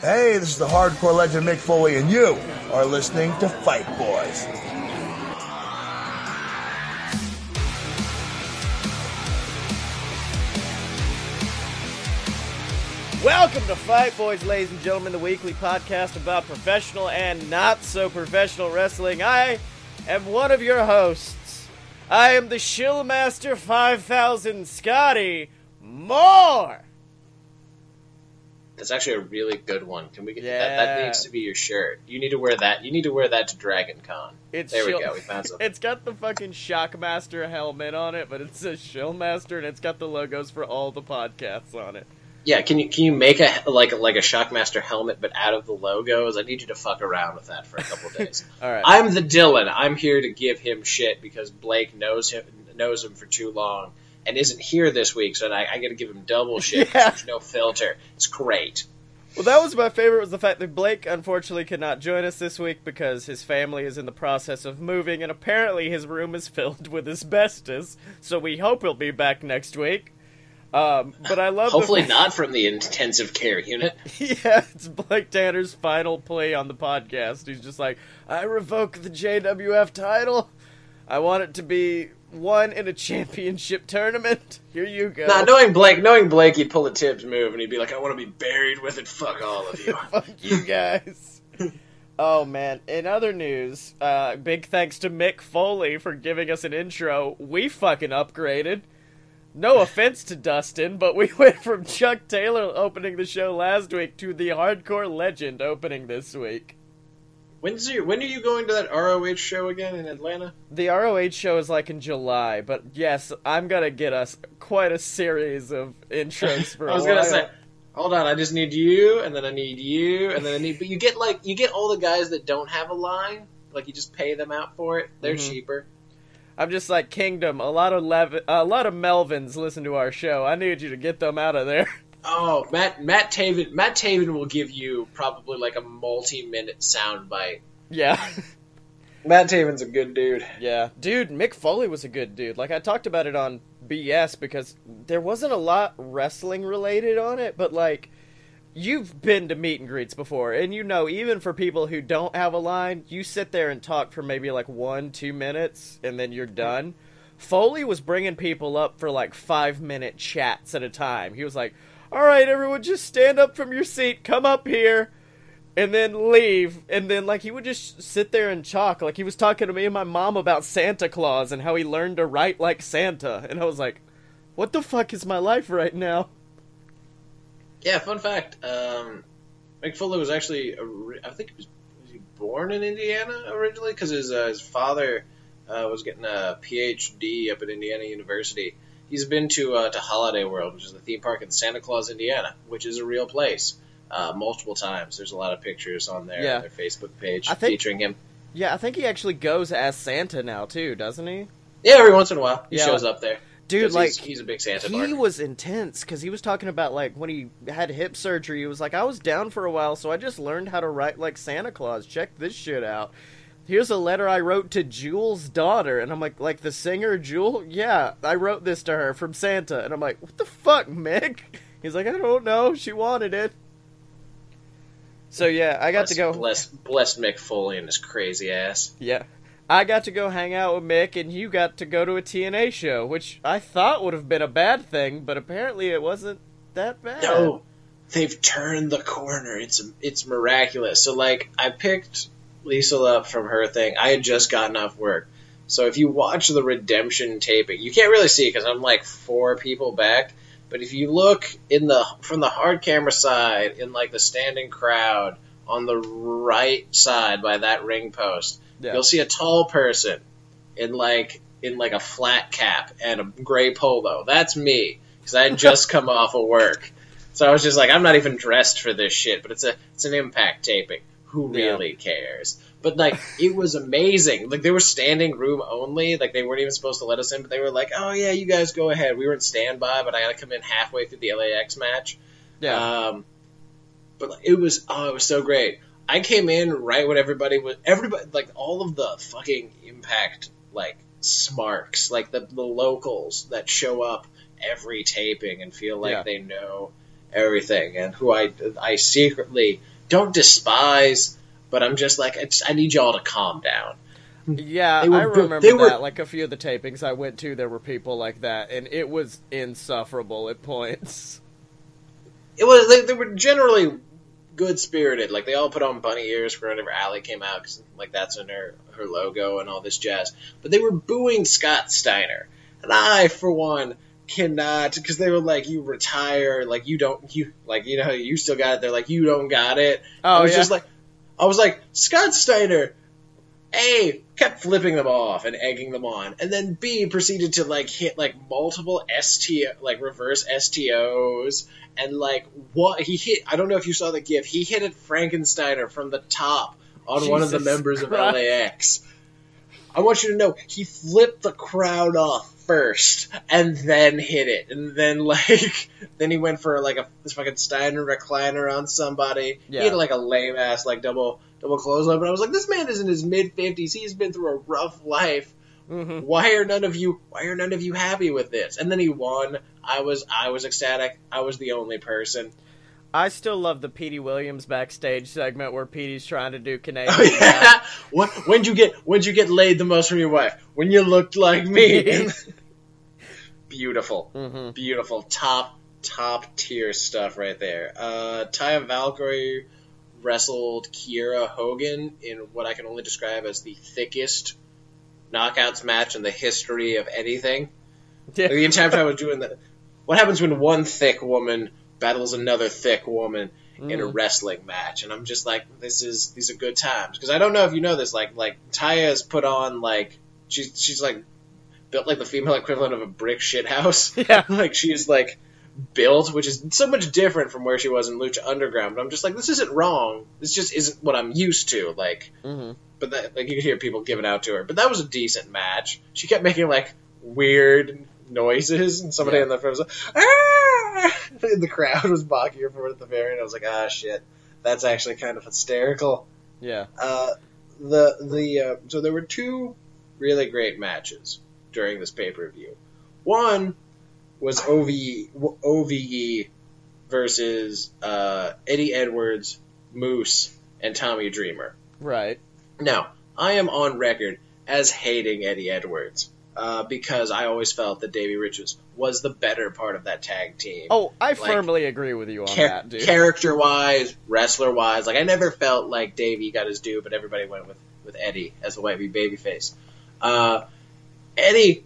Hey, this is the hardcore legend Mick Foley, and you are listening to Fight Boys. Welcome to Fight Boys, ladies and gentlemen, the weekly podcast about professional and not so professional wrestling. I am one of your hosts. I am the Shillmaster 5000, Scotty Moore. That's actually a really good one. Can we get that? Yeah. That needs to be your shirt. You need to wear that. You need to wear that to Dragon Con. It's there we go. We found something. It's got the fucking Shockmaster helmet on it, but it says Shillmaster, and it's got the logos for all the podcasts on it. Yeah, can you can you make a like like a Shockmaster helmet but out of the logos? I need you to fuck around with that for a couple days. All right. I'm the Dylan. I'm here to give him shit because Blake knows him knows him for too long and isn't here this week, so I, I got to give him double shit. Yeah. There's no filter. It's great. Well, that was my favorite. Was the fact that Blake unfortunately could not join us this week because his family is in the process of moving, and apparently his room is filled with asbestos. So we hope he'll be back next week. Um, but I love. Hopefully not from the intensive care unit. yeah, it's Blake Tanner's final play on the podcast. He's just like, I revoke the JWF title. I want it to be won in a championship tournament. Here you go. Nah, knowing Blake, knowing Blake, he'd pull a Tibbs move and he'd be like, "I want to be buried with it. Fuck all of you." Fuck you guys. Oh man! In other news, uh, big thanks to Mick Foley for giving us an intro. We fucking upgraded. No offense to Dustin, but we went from Chuck Taylor opening the show last week to the Hardcore Legend opening this week. When's your, when are you going to that ROH show again in Atlanta? The ROH show is like in July, but yes, I'm gonna get us quite a series of intros for I was gonna say, hold on, I just need you, and then I need you, and then I need. But you get like you get all the guys that don't have a line. Like you just pay them out for it. They're Mhm. cheaper. I'm just like Kingdom. A lot of Lev- a lot of Melvins listen to our show. I need you to get them out of there. Oh, Matt Matt Taven Matt Taven will give you probably like a multi-minute soundbite. yeah, Matt Taven's a good dude. yeah, dude. Mick Foley was a good dude. Like I talked about it on BS because there wasn't a lot wrestling related on it, but like you've been to meet and greets before, and you know even for people who don't have a line, you sit there and talk for maybe like one, two minutes, and then you're done. Foley was bringing people up for like five minute chats at a time. He was like, "All right, everyone, just stand up from your seat, come up here." and then leave and then like he would just sit there and talk like he was talking to me and my mom about santa claus and how he learned to write like santa and i was like what the fuck is my life right now Yeah, fun fact. Um, Foley was actually, I think he was, was he born in Indiana originally? Because his uh, his father uh, was getting a PhD up at Indiana University. He's been to uh, to Holiday World, which is the theme park in Santa Claus, Indiana, which is a real place. Uh, multiple times. There's a lot of pictures on their Yeah. their Facebook page think- featuring him. yeah i think he actually goes as santa now too doesn't he Yeah, every once in a while he Yeah, shows like- up there. dude like he's, he's a big Santa he barker. was intense because he was talking about like when he had hip surgery he was like i was down for a while so i just learned how to write like santa claus check this shit out here's a letter i wrote to jules daughter and i'm like like the singer jewel yeah i wrote this to her from santa and i'm like what the fuck mick he's like i don't know she wanted it so yeah i got bless, to go Bless, bless Mick Foley and his crazy ass. yeah. I got to go hang out with Mick, and you got to go to a TNA show, which I thought would have been a bad thing, but apparently it wasn't that bad. No, they've turned the corner. It's it's miraculous. So like, I picked Lisa up from her thing. I had just gotten off work. So if you watch the redemption taping, you can't really see because I'm like four people back. But if you look in the from the hard camera side in like the standing crowd on the right side by that ring post, Yeah. you'll see a tall person in like in like a flat cap and a gray polo. That's me because I had just come off of work. So I was just like, I'm not even dressed for this shit, but it's a it's an impact taping. Who Yeah. really cares? But like, it was amazing. Like they were standing room only. Like they weren't even supposed to let us in, but they were like, "Oh yeah, you guys go ahead." We were in standby, but I had to come in halfway through the LAX match. Yeah. Um, but like, it was oh, it was so great. I came in right when everybody was everybody like all of the fucking impact like smarks like the the locals that show up every taping and feel like Yeah. they know everything, and who I I secretly don't despise, but I'm just like it's, I need y'all to calm down. Yeah, were I remember they were- that. Like a few of the tapings I went to, there were people like that, and it was insufferable at points. It was they, they were generally good spirited. Like they all put on bunny ears for whenever Allie came out, because like that's in her her logo and all this jazz. But they were booing Scott Steiner, and I, for one, cannot because they were like, "You retire, like you don't, you like you know you still got it." They're like, "You don't got it." Oh, I was yeah? just like, I was like, Scott Steiner. A kept flipping them off and egging them on, and then B proceeded to like hit like multiple ST like reverse STOs and like what he hit. I don't know if you saw the gif. He hit it Frankensteiner from the top on one of the Jesus members of LAX. I want you to know he flipped the crowd off first and then hit it, and then like then he went for like a this fucking Steiner recliner on somebody. Yeah. He had like a lame ass like double double clothesline, but I was like, this man is in his mid fifties. He's been through a rough life. hmm Why are none of you Why are none of you happy with this? And then he won. I was I was ecstatic. I was the only person. I still love the Petey Williams backstage segment where Petey's trying to do Canadian. Oh yeah. What? When'd you get When'd you get laid the most from your wife? When you looked like me. Beautiful. hmm Beautiful. Top top tier stuff right there. Uh, Taya Valkyrie wrestled Kiera Hogan in what I can only describe as the thickest knockouts match in the history of anything. Yeah. Like, the entire time I was doing that. What happens when one thick woman battles another thick woman in a Mm. wrestling match? And I'm just like, this is these are good times because I don't know if you know this. Like like Taya has put on like she's she's like built like the female equivalent of a brick shit house. Yeah. like she's like built, which is so much different from where she was in Lucha Underground. But I'm just like, this isn't wrong. This just isn't what I'm used to. Like, hmm but that, like you could hear people giving out to her. But that was a decent match. She kept making like weird noises, and somebody Yeah. in the front was like, ah! And the crowd was mocking her for it at the very end. I was like, ah, shit, that's actually kind of hysterical. Yeah. Uh, the the uh, so there were two really great matches during this pay per view. One was OVE OVE versus uh, Eddie Edwards, Moose, and Tommy Dreamer. Right. Now, I am on record as hating Eddie Edwards uh, because I always felt that Davey Richards was the better part of that tag team. Oh, I Like, firmly agree with you on Char- that, dude. character wise, wrestler wise, like I never felt like Davey got his due, but everybody went with, with Eddie as the wavy babyface. Uh, Eddie,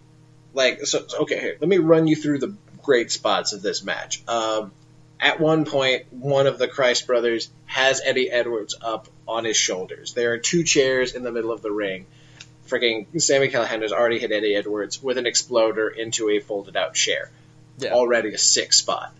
like, so, so- okay, here, let me run you through the great spots of this match. Um, at one point, one of the Crist brothers has Eddie Edwards up on his shoulders. There are two chairs in the middle of the ring. Freaking Sami Callihan has already hit Eddie Edwards with an exploder into a folded out chair Yeah. already a six spot.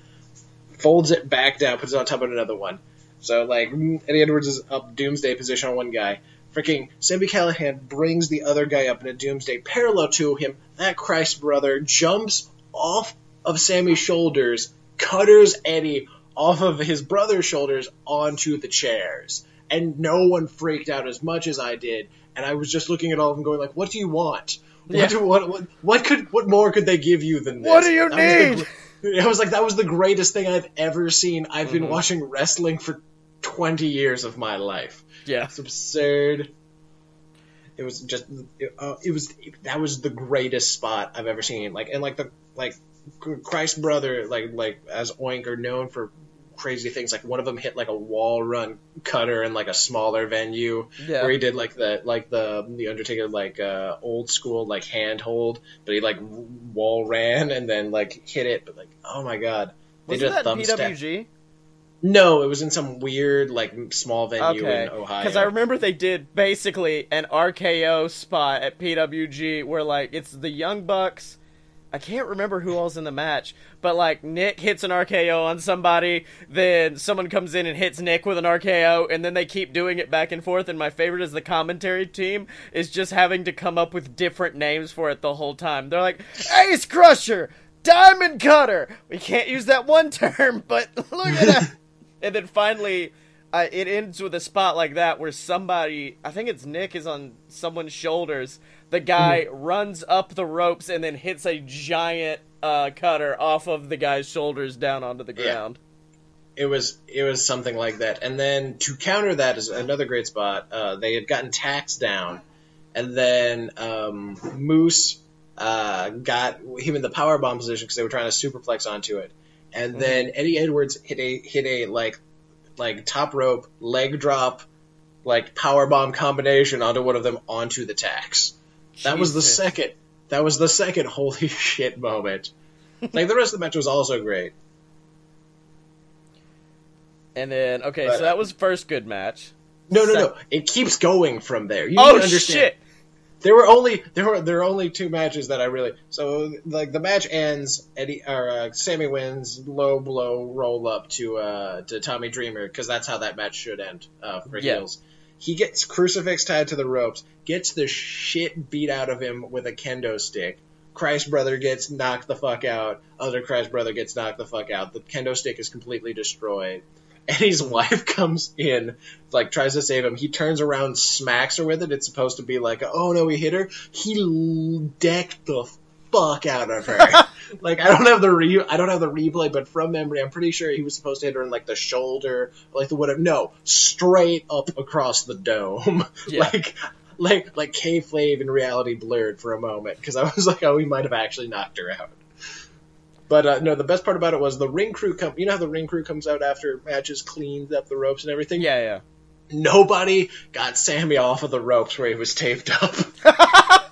Folds it back down, puts it on top of another one. So like Eddie Edwards is up doomsday position on one guy. Freaking Sami Callihan brings the other guy up in a doomsday parallel to him. That Crist brother jumps off of Sami's shoulders, cutters Eddie off of his brother's shoulders onto the chairs. And no one freaked out as much as I did. And I was just looking at all of them going like, what do you want? What, Yeah. do, what, what, what could, what more could they give you than this? What do you That was the need? I was like, that was the greatest thing I've ever seen. I've been Mhm. watching wrestling for 20 years of my life. Yeah. It's absurd. It was just, it, uh, it was, that was the greatest spot I've ever seen. Like, and like the, like, Crist brother, like, like, as Oink are known for crazy things. Like, one of them hit like a wall run cutter in like a smaller venue Yeah. where he did like the like the the Undertaker like uh, old school like handhold, but he like wall ran and then like hit it. But like, oh my god, they Wasn't did a that thumb step. PWG? No, it was in some weird like small venue Okay. in Ohio. Because I remember they did basically an RKO spot at PWG where like it's the Young Bucks. I can't remember who all's in the match, but like Nick hits an RKO on somebody, then someone comes in and hits Nick with an RKO, and then they keep doing it back and forth. And my favorite is the commentary team is just having to come up with different names for it the whole time. They're like Ace Crusher, Diamond Cutter. We can't use that one term, but look at that. and then finally uh, it ends with a spot like that where somebody i think it's nick is on someone's shoulders the guy runs up the ropes and then hits a giant uh, cutter off of the guy's shoulders down onto the Yeah. ground it was it was something like that. And then to counter that is another great spot. Uh, they had gotten tax down, and then um, Moose uh, got him in the power bomb position because they were trying to superplex onto it. And then Eddie Edwards hit a hit a like like top rope leg drop like power bomb combination onto one of them onto the tax. That was the second. That was the second holy shit moment. Like the rest of the match was also great. And then okay, But- so that was first good match. No, no, Sec- no. It keeps going from there. You Oh understand. shit! There were only there were there were only two matches that I really so like the match ends Eddie or uh, Sami wins low blow roll up to uh to Tommy Dreamer because that's how that match should end uh, for Yeah. heels. He gets crucifix tied to the ropes, gets the shit beat out of him with a kendo stick. Crist brother gets knocked the fuck out. Other Crist brother gets knocked the fuck out. The kendo stick is completely destroyed. Eddie's wife comes in, like tries to save him. He turns around, smacks her with it. It's supposed to be like, oh no, he hit her. He decked the fuck out of her. like I don't have the re- I don't have the replay, but from memory, I'm pretty sure he was supposed to hit her in like the shoulder, like the whatever. No, straight up across the dome. Yeah. like. Like like kayfabe in reality blurred for a moment because I was like, oh, we might have actually knocked her out. But uh, no, the best part about it was the ring crew come. You know how the ring crew comes out after matches, cleans up the ropes and everything. Yeah, yeah. Nobody got Sami off of the ropes where he was taped up.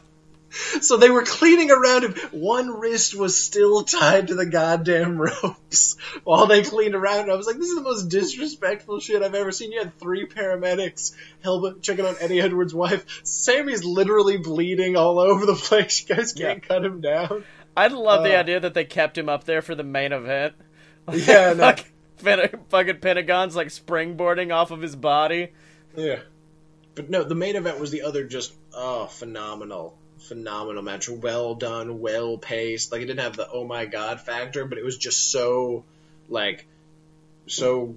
so they were cleaning around him. One wrist was still tied to the goddamn ropes while they cleaned around. him. I was like, this is the most disrespectful shit I've ever seen. You had three paramedics helping checking on Eddie Edwards' wife. Sami's literally bleeding all over the place. You guys can't Yeah. cut him down. I love the Uh. idea that they kept him up there for the main event. Yeah, no. Pen- fucking Pentagon's like springboarding off of his body. Yeah. But no, the main event was the other just oh phenomenal. Phenomenal match. Well done, well paced. Like it didn't have the oh my god factor, but it was just so like so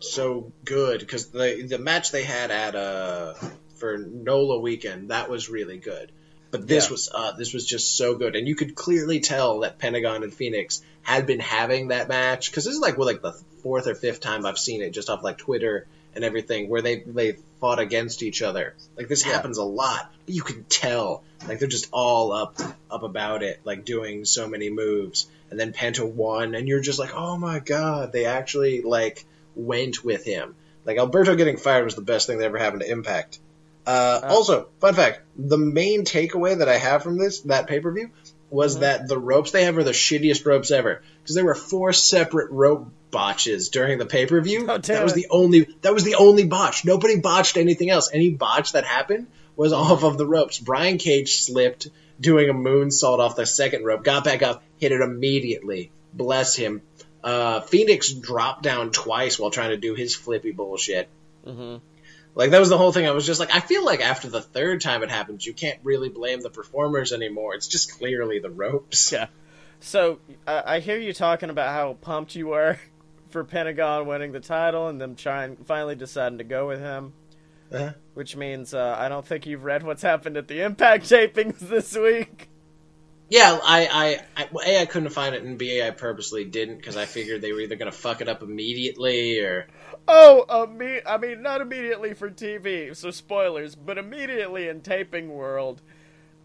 so good because the the match they had at uh for Nola weekend, that was really good. But this Yeah. was uh this was just so good and you could clearly tell that Pentagon and Fenix had been having that match cuz this is like well, like the fourth or fifth time I've seen it just off like Twitter and everything where they they fought against each other. Like this Yeah. happens a lot, but you can tell like they're just all up up about it, like doing so many moves. And then Penta won, and you're just like, oh my god, they actually like went with him. Like Alberto getting fired was the best thing that ever happened to Impact. Uh, Uh. also, fun fact: the main takeaway that I have from this that pay per view was Mhm. that the ropes they have are the shittiest ropes ever because there were four separate rope botches during the pay per view. Oh, that was it. the only that was the only botch. Nobody botched anything else. Any botch that happened was off of the ropes. Brian Cage slipped doing a moonsault off the second rope, got back up, hit it immediately. Bless him. Uh, Fenix dropped down twice while trying to do his flippy bullshit. hmm Like that was the whole thing. I was just like, I feel like after the third time it happens, you can't really blame the performers anymore. It's just clearly the ropes. Yeah. So uh, I hear you talking about how pumped you were for Pentagon winning the title and them trying finally deciding to go with him. Uh-huh. Which means uh, I don't think you've read what's happened at the Impact tapings this week. Yeah, I, I, I, well, A, I couldn't find it, and B, I purposely didn't because I figured they were either gonna fuck it up immediately or. Oh, uh, me, I mean, not immediately for TV, so spoilers, but immediately in taping world.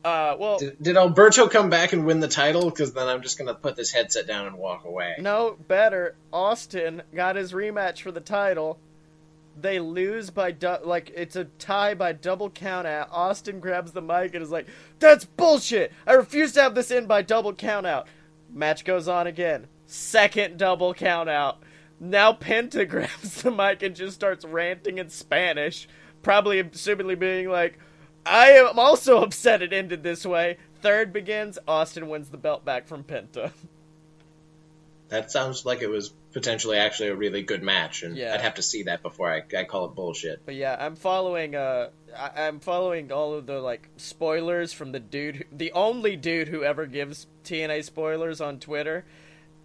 Uh, well, Did, did Alberto come back and win the title? Because then I'm just gonna put this headset down and walk away. no, better. Austin got his rematch for the title. They lose by du- like it's a tie by double count out. Austin grabs the mic and is like, "That's bullshit. I refuse to have this end by double count out." Match goes on again. Second double count out. Now Penta grabs the mic and just starts ranting in Spanish, probably assumedly being like, "I am also upset it ended this way." Third begins. Austin wins the belt back from Penta. That sounds like it was potentially actually a really good match, and Yeah. I'd have to see that before I, I call it bullshit. But yeah, I'm following. Uh, I- I'm following all of the like spoilers from the dude, who, the only dude who ever gives TNA spoilers on Twitter.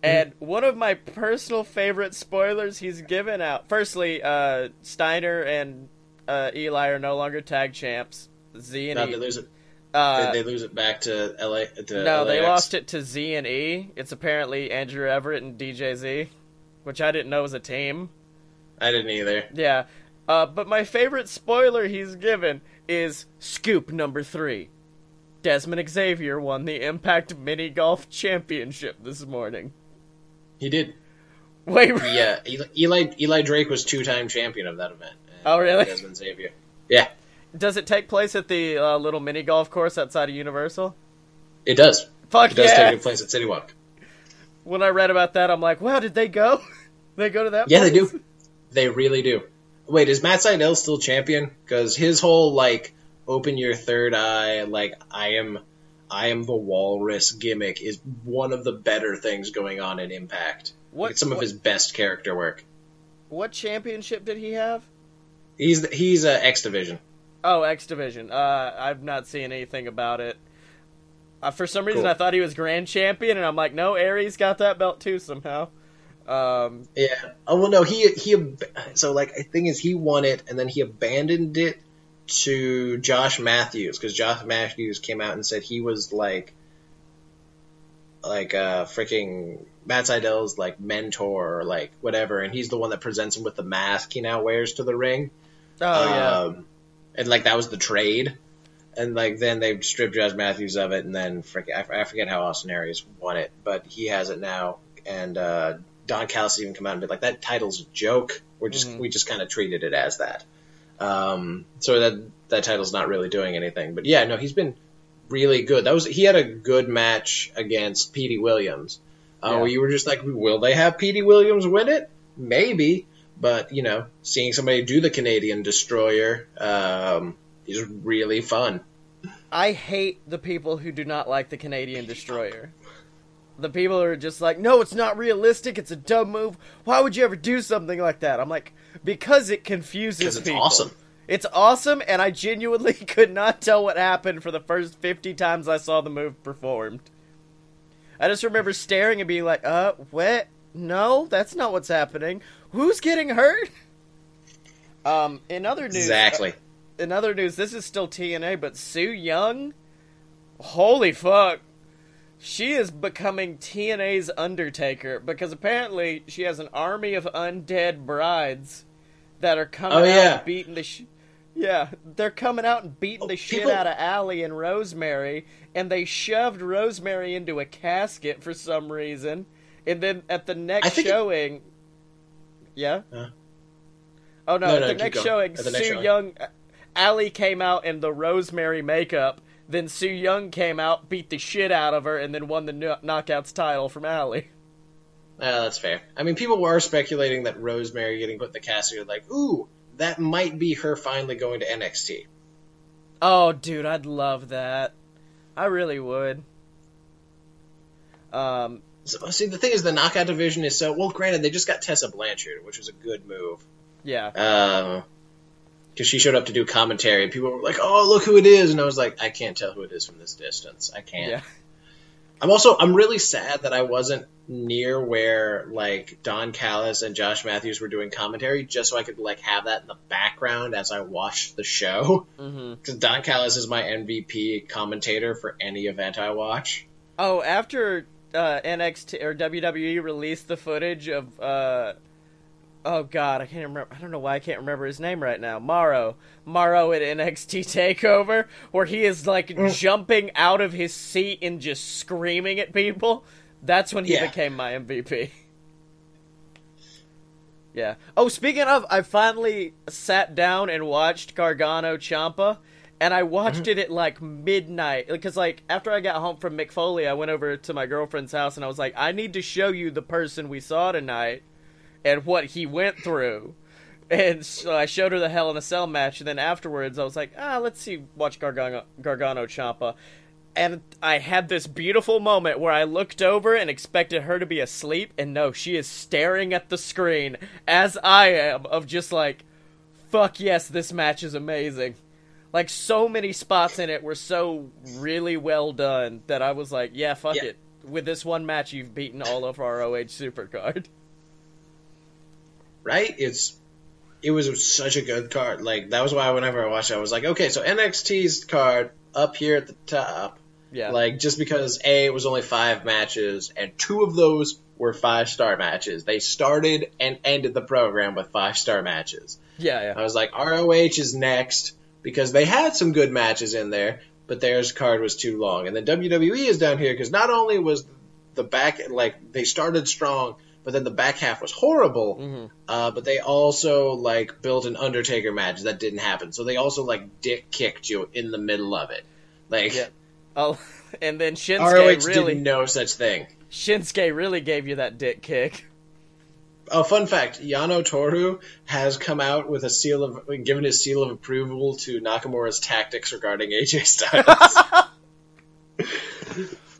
And one of my personal favorite spoilers he's given out. Firstly, uh, Steiner and uh, Eli are no longer tag champs. Z and Now E. they lose it. uh, did they lose it back to LA? To no, they lost it to Z and E. It's apparently Andrew Everett and DJZ. which I didn't know was a team. I didn't either. Yeah. Uh, but my favorite spoiler he's given is scoop number three. Dezmond Xavier won the Impact Mini Golf Championship this morning. He did. Wait, Yeah, Eli Eli, Eli Drake was two time champion of that event. Oh, really? Dezmond Xavier. Yeah, does it take place at the uh, little mini golf course outside of Universal? it does. Fuck It does yeah! take place at City Walk. When I read about that, I'm like, wow, did they go? they go to that? Yeah, they do. They really do. Wait, is Matt Sydal still champion? Because his whole like open your third eye, like I am, I am the walrus gimmick is one of the better things going on in Impact. What- it's some of his best character work. What championship did he have? He's he's uh, X Division. Oh, X Division. Uh, I've not seen anything about it. Uh, for some reason, Cool. I thought he was grand champion, and I'm like, no, Aries got that belt too somehow. Um, Yeah. Oh well, no, he he. So like, the thing is, he won it, and then he abandoned it to Josh Mathews because Josh Mathews came out and said he was like, like uh freaking Matt Sydal's like mentor or like whatever, and he's the one that presents him with the mask he now wears to the ring. oh yeah, Um, and like that was the trade. And like then they stripped Josh Mathews of it, and then frick, I, I forget how Austin Aries won it, but he has it now. And uh, Don Callis even come out and be like, "That title's a joke. We're just Mhm. we just kind of treated it as that." Um, so that that title's not really doing anything. But yeah, no, he's been really good. That was he had a good match against Petey Williams. Uh, Yeah. Where you were just like, will they have Petey Williams win it? Maybe, but you know, seeing somebody do the Canadian Destroyer um, is really fun. I hate the people who do not like the Canadian Destroyer. The people are just like, no, it's not realistic. It's a dumb move. Why would you ever do something like that? I'm like, because it confuses it's people. awesome. It's awesome, and I genuinely could not tell what happened for the first 50 times I saw the move performed. I just remember staring and being like, uh, what? No, that's not what's happening. Who's getting hurt? Um, in other news, Exactly. in other news, this is still TNA, but Su Yung, holy fuck, she is becoming TNA's Undertaker because apparently she has an army of undead brides that are coming Oh, out yeah. and beating the sh- yeah, they're coming out and beating Oh, the shit people- out of Allie and Rosemary, and they shoved Rosemary into a casket for some reason, and then at the next think it- showing, yeah. Huh? Oh no! No, at no, the next showing, At the next Sue showing. Young, uh, Allie came out in the Rosemary makeup. Then Su Yung came out, beat the shit out of her, and then won the kno- knockouts title from Allie. Uh, that's fair. I mean, people were speculating that Rosemary getting put in the casket, like, ooh, that might be her finally going to NXT. Oh, dude, I'd love that. I really would. Um, So, see, the thing is, the knockout division is so well. Granted, they just got Tessa Blanchard, which was a good move. yeah, Um, because she showed up to do commentary, and people were like, "Oh, look who it is!" And I was like, "I can't tell who it is from this distance. I can't." yeah. I'm also I'm really sad that I wasn't near where like Don Callis and Josh Mathews were doing commentary, just so I could like have that in the background as I watched the show. Mm-hmm. Because Don Callis is my MVP commentator for any event I watch. Oh, after uh, NXT or WWE released the footage of uh, oh god, I can't remember. I don't know why I can't remember his name right now. Mauro, Mauro at NXT Takeover, where he is like Mm. jumping out of his seat and just screaming at people. That's when he Yeah. became my MVP. Yeah. Oh, speaking of, I finally sat down and watched Gargano Ciampa, and I watched it at like midnight because, like, after I got home from Mick Foley, I went over to my girlfriend's house and I was like, I need to show you the person we saw tonight and what he went through. And so I showed her the Hell in a Cell match, and then afterwards I was like, ah, let's see, watch Gargano, Gargano Ciampa. And I had this beautiful moment where I looked over and expected her to be asleep, and no, she is staring at the screen as I am, of just like, fuck yes, this match is amazing. Like, so many spots in it were so really well done that I was like, yeah, fuck Yeah. it. With this one match, you've beaten all of our OH Supercard. Right? It's it was such a good card. Like that was why whenever I watched it, I was like, okay, so NXT's card up here at the top. Yeah. Like just because a it was only five matches and two of those were five star matches. They started and ended the program with five star matches. Yeah, I was like, ROH is next because they had some good matches in there, but theirs card was too long. And then WWE is down here because not only was the back like they started strong, but then the back half was horrible. Mhm. Uh, but they also like built an Undertaker match that didn't happen. So they also like dick kicked you in the middle of it. Like Yeah. Oh, and then ROH Shinsuke really did no such thing. Shinsuke really gave you that dick kick. Oh, fun fact: Yano Toru has come out with a seal of, given his seal of approval to Nakamura's tactics regarding AJ Styles.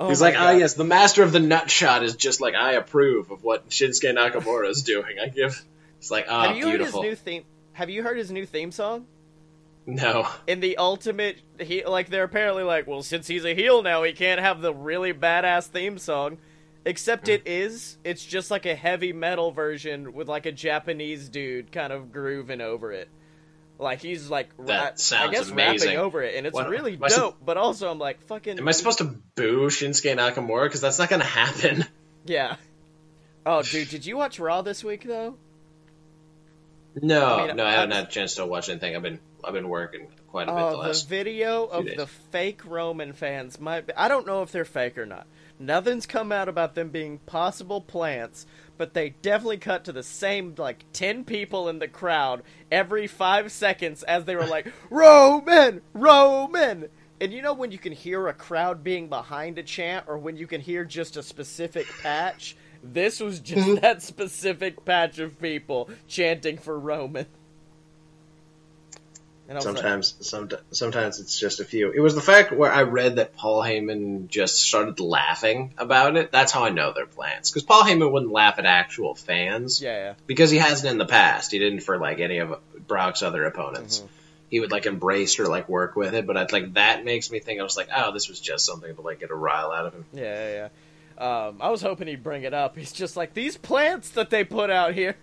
Oh He's like, ah, God. yes, the master of the nut shot is just like I approve of what Shinsuke Nakamura is doing. I give. It's like, ah, Have you beautiful. heard his new theme? Have you heard his new theme song? No, In the ultimate, he like they're apparently like, well, since he's a heel now, he can't have the really badass theme song. Except it is. It's just like a heavy metal version with like a Japanese dude kind of grooving over it. Like he's like, ra- I guess amazing. rapping over it, and it's What- really dope. But also, I'm like, fucking, am I supposed to boo Shinsuke Nakamura? Because that's not going to happen. yeah. Oh, dude, did you watch Raw this week though? No, I mean, no, I haven't I'm- had a chance to watch anything. I've been, I've been working quite a bit oh, the Oh, the last. video of days. the fake Roman fans might I don't know if they're fake or not. Nothing's come out about them being possible plants, but they definitely cut to the same like 10 people in the crowd every 5 seconds as they were like, "Roman, Roman." And you know when you can hear a crowd being behind a chant or when you can hear just a specific patch? This was just that specific patch of people chanting for Roman. And I like, Sometimes, some, sometimes it's just a few. It was the fact where I read that Paul Heyman just started laughing about it. That's how I know they're plants. Because Paul Heyman wouldn't laugh at actual fans. yeah, yeah. Because he hasn't in the past. He didn't for like any of Brock's other opponents. Mm-hmm. He would like embrace or like work with it. But I'd, like that makes me think I was like, oh, this was just something to like get a rile out of him. Yeah, yeah, yeah. Um, I was hoping he'd bring it up. He's just like these plants that they put out here.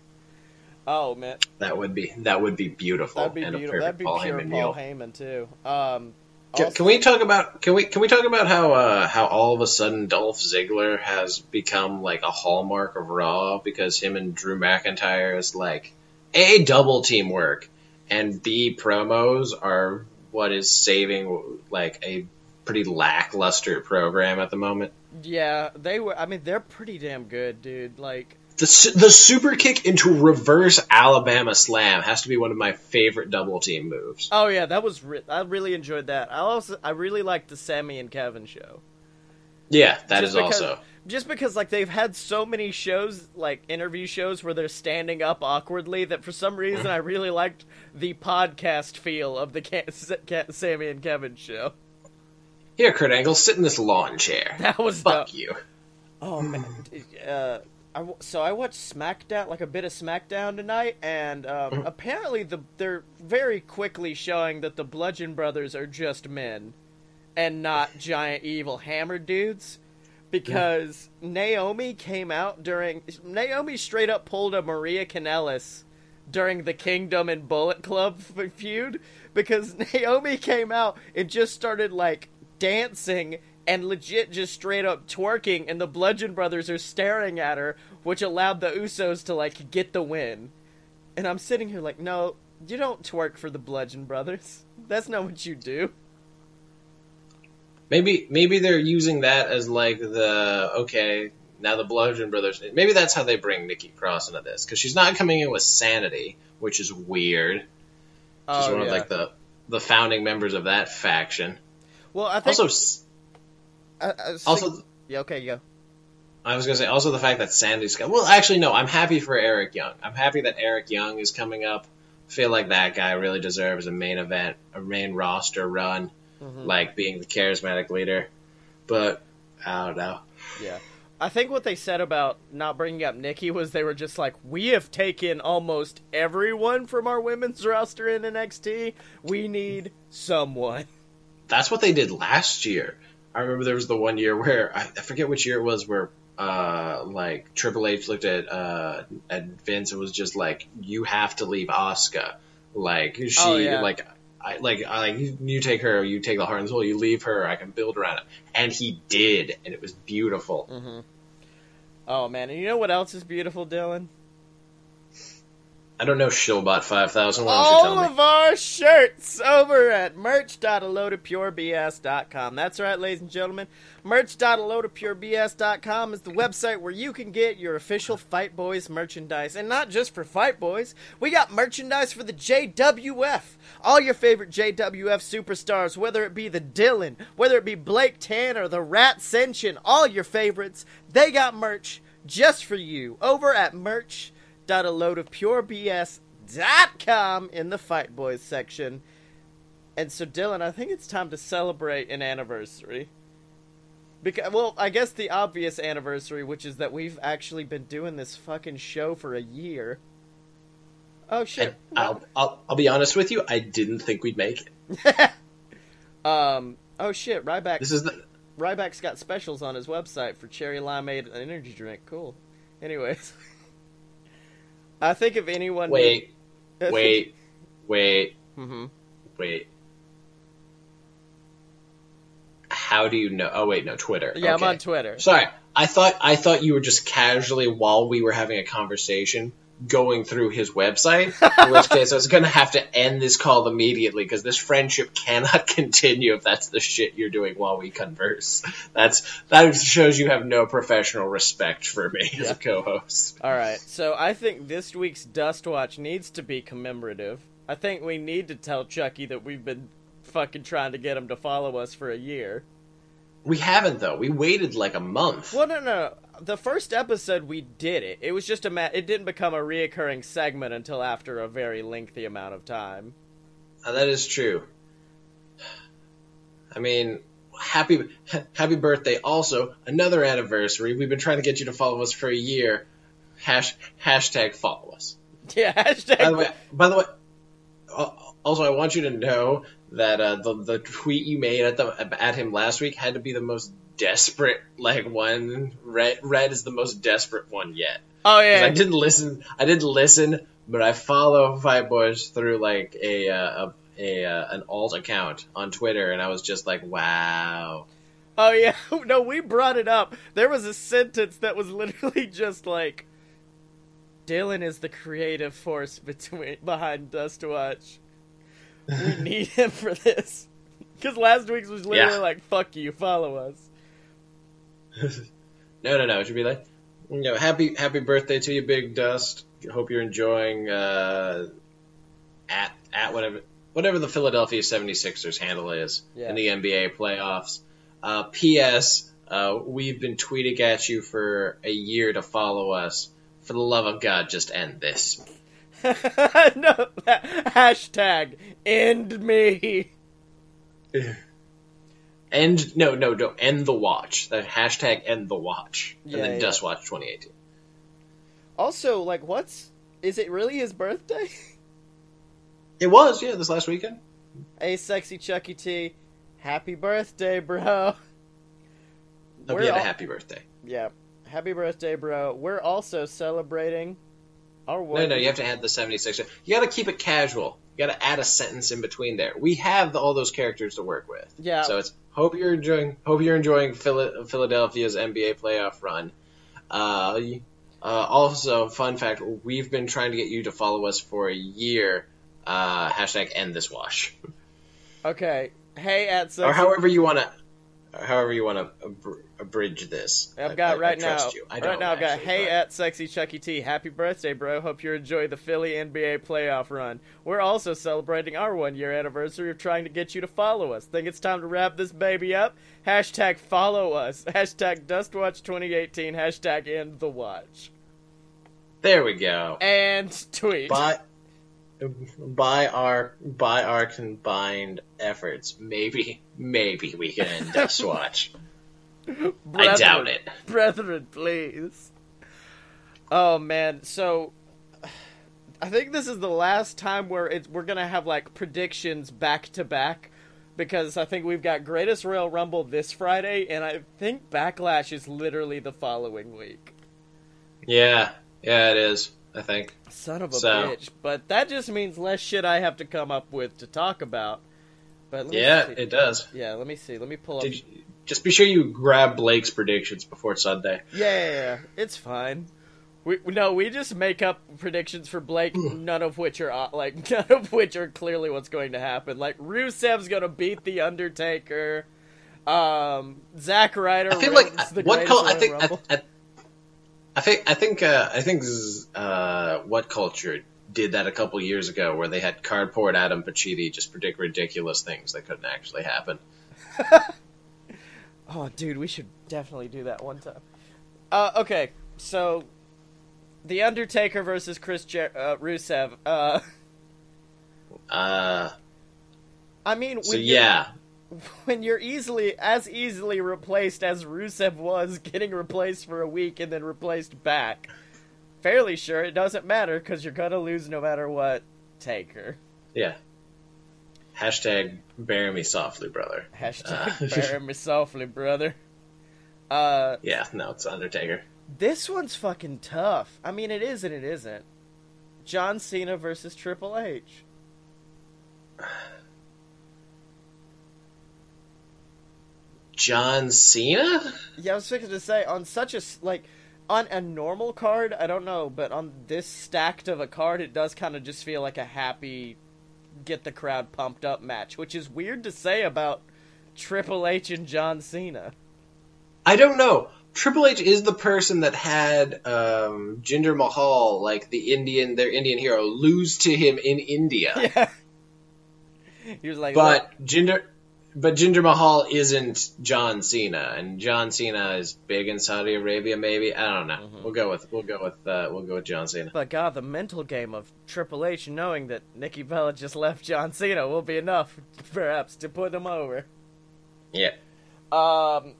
Oh man, That would be that would be beautiful that'd be and a beautiful. That'd be Paul pure Heyman Paul. Heyman too. Um, Can, also- can we talk about can we can we talk about how uh, how all of a sudden Dolph Ziggler has become like a hallmark of Raw because him and Drew McIntyre is like a double teamwork and b promos are what is saving like a pretty lackluster program at the moment. Yeah, they were. I mean, they're pretty damn good, dude. Like, The the super kick into reverse Alabama slam has to be one of my favorite double team moves. oh yeah, that was. Re- I really enjoyed that. I also, I really liked the Sami and Kevin show. Yeah, that Just is because- also. Just because, like, they've had so many shows, like interview shows, where they're standing up awkwardly, that for some reason I really liked the podcast feel of the Ca- Ca- Sami and Kevin show. Here, Kurt Angle, sit in this lawn chair. That was Fuck dope. you. Oh man, uh, I so I watched SmackDown, like a bit of SmackDown tonight, and um, Mm-hmm. apparently the they're very quickly showing that the Bludgeon Brothers are just men, and not giant evil hammer dudes. Because Naomi came out during Naomi straight up pulled a Maria Kanellis during the Kingdom and Bullet Club feud because Naomi came out and just started like dancing and legit just straight up twerking and the Bludgeon Brothers are staring at her which allowed the Usos to like get the win. And I'm sitting here like, "No, you don't twerk for the Bludgeon Brothers. That's not what you do." Maybe maybe they're using that as like the okay now the Bludgeon Brothers. Maybe that's how they bring Nikki Cross into this because she's not coming in with Sanity, which is weird. She's Oh, one yeah. of like the the founding members of that faction. well, I think Also, I was also yeah, okay, go. I was gonna say also the fact that Sandy's got. Well, actually no, I'm happy for Eric Young. I'm happy that Eric Young is coming up. I Feel like that guy really deserves a main event, a main roster run, Mm-hmm. like being the charismatic leader. But I don't know. Yeah. I think what they said about not bringing up Nikki was they were just like, we have taken almost everyone from our women's roster in NXT. We need someone. That's what they did last year. I remember there was the one year where I, I forget which year it was where uh like Triple H looked at uh at Vince and was just like, You have to leave Asuka. Like she Oh, yeah. like I like I like you, you take her, you take the heart and soul, you leave her, I can build around it. And he did, and it was beautiful. Mm-hmm. Oh man, and you know what else is beautiful, Dylan? I don't know Shillbot 5000. Why don't you All tell me? of our shirts over at merch.aloadofpurebs.com. That's right, ladies and gentlemen. Merch.aloadofpurebs.com is the website where you can get your official Fight Boys merchandise. And not just for Fight Boys, we got merchandise for the JWF. All your favorite JWF superstars, whether it be the Dylan, whether it be Blake Tanner, the Rat Senshin, all your favorites, they got merch just for you over at merch www.aloadofpurebs.com in the Fight Boys section. And so, Dylan, I think it's time to celebrate an anniversary. Because, well, I guess the obvious anniversary, which is that we've actually been doing this fucking show for a year. Oh shit! And I'll, I'll, I'll be honest with you, I didn't think we'd make it. um. Oh shit! Ryback. This is the. Ryback's got specials on his website for cherry limeade energy drink. Cool. Anyways, I think if anyone. Wait, wait, wait, mm-hmm. wait. How do you know? Oh wait, no, Twitter. Yeah, Okay. I'm on Twitter. Sorry, I thought I thought you were just casually while we were having a conversation going through his website. In which case, I was going to have to end this call immediately because this friendship cannot continue if that's the shit you're doing while we converse. That's that shows you have no professional respect for me as a co-host. All right, so I think this week's Dust Watch needs to be commemorative. I think we need to tell Chucky that we've been fucking trying to get him to follow us for a year. We haven't though. We waited like a month. Well, no, no. The first episode we did it. It was just a ma- it didn't become a reoccurring segment until after a very lengthy amount of time. Uh, that is true. I mean, happy happy birthday! Also, another anniversary. We've been trying to get you to follow us for a year. Hash, hashtag follow us. Yeah, hashtag. By the way, by the way, uh, also I want you to know that uh, the the tweet you made at the at him last week had to be the most desperate like one. Red red is the most desperate one yet. Oh yeah, I didn't listen. I didn't listen, but I follow Fight Boys through like a uh, a, a uh, an alt account on Twitter, and I was just like, wow. Oh yeah, no, we brought it up. There was a sentence that was literally just like, "Dylan is the creative force between behind Dust Watch. We need him for this." Because last week's was literally Yeah. like, "Fuck you, follow us." No, no, no. It should be like, you know, happy happy birthday to you, Big Dust. Hope you're enjoying uh, at at whatever whatever the Philadelphia 76ers handle is Yeah. in the NBA playoffs. Uh, P.S. Uh, we've been tweeting at you for a year to follow us. For the love of God, just end this. no, hashtag end me. End no no no end the watch. That hashtag end the watch. And Yeah, then yeah. Dust Watch 2018. Also, like, what's is it really his birthday? It was yeah this last weekend. hey, sexy Chucky T, happy birthday, bro. Hope We're you had all- a happy birthday. Yeah. Happy birthday, bro. We're also celebrating our No, no, you have to add the 76. You got to keep it casual. You got to add a sentence in between there. We have all those characters to work with. Yeah. So it's hope you're enjoying hope you're enjoying Phila- Philadelphia's NBA playoff run. Uh, uh, also, fun fact: we've been trying to get you to follow us for a year. Uh, hashtag end this wash, Okay. Hey, at or however you want to, however you want to abr- abridge this. I've I- got I- I right now. you. I right don't, now, I've got actually, hey but- at sexy Chucky T. Happy birthday, bro. Hope you enjoy the Philly NBA playoff run. We're also celebrating our one year anniversary of trying to get you to follow us. Think it's time to wrap this baby up? Hashtag follow us. Hashtag Dustwatch 2018. Hashtag end the watch. There we go. And tweet. by by our by our combined efforts, maybe maybe we can end Dust Watch. I doubt it. Brethren, please. Oh man, so I think this is the last time where it's, we're gonna have like predictions back to back because I think we've got Greatest Royal Rumble this Friday, and I think Backlash is literally the following week. Yeah, yeah, it is. I think. Son of a So- bitch! But that just means less shit I have to come up with to talk about. But Yeah, see. it does. yeah. Let me see. Let me pull up. You, Just be sure you grab Blake's predictions before Sunday. Yeah, yeah, yeah. it's fine. We no, we just make up predictions for Blake, none of which are uh, like none of which are clearly what's going to happen. Like Rusev's gonna beat the Undertaker. Um, Zack Ryder. I feel like what greatest I think I, I, I think I think uh, I think uh, WhatCulture did that a couple years ago, where they had cardboard Adam Pacitti just predict ridiculous things that couldn't actually happen. Oh, dude, we should definitely do that one time. Uh, okay, so the Undertaker versus Chris Jer- uh, Rusev. Uh, Uh, I mean, so yeah, when you're easily as easily replaced as Rusev was, getting replaced for a week and then replaced back, fairly sure it doesn't matter because you're gonna lose no matter what. Taker. yeah. Hashtag bury me softly, brother. Hashtag Uh, bury me softly, brother. Uh, Yeah, no, it's Undertaker. this one's fucking tough. I mean, it is and it isn't. John Cena versus Triple H. John Cena? Yeah, I was fixing to say on such a like on a normal card, I don't know, but on this stacked of a card, it does kind of just feel like a happy, get the crowd pumped up match, which is weird to say about Triple H and John Cena. I don't know. Triple H is the person that had um, Jinder Mahal, like the Indian, their Indian hero, lose to him in India. Yeah, he was like, But Jinder, but Jinder Mahal isn't John Cena, and John Cena is big in Saudi Arabia. Maybe I don't know. Mm-hmm. We'll go with we'll go with uh, we'll go with John Cena. But God, the mental game of Triple H knowing that Nikki Bella just left John Cena will be enough, perhaps, to put him over. Yeah, Um,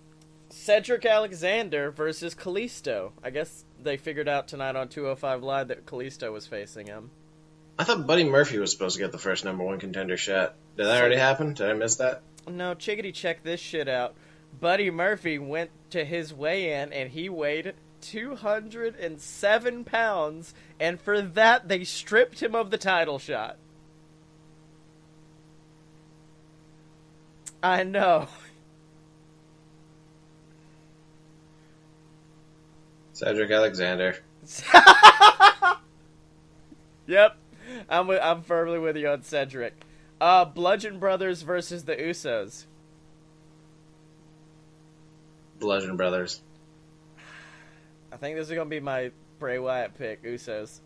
Cedric Alexander versus Kalisto. I guess they figured out tonight on 205 Live that Kalisto was facing him. I thought Buddy Murphy was supposed to get the first number one contender shot. Did that already happen? Did I miss that? No, chickadee, check this shit out. Buddy Murphy went to his weigh in and he weighed 207 pounds, and for that they stripped him of the title shot. I know. Cedric Alexander. Yep, I'm I'm firmly with you on Cedric. Uh, Bludgeon Brothers versus the Usos. Bludgeon Brothers. I think this is gonna be my Bray Wyatt pick, Usos,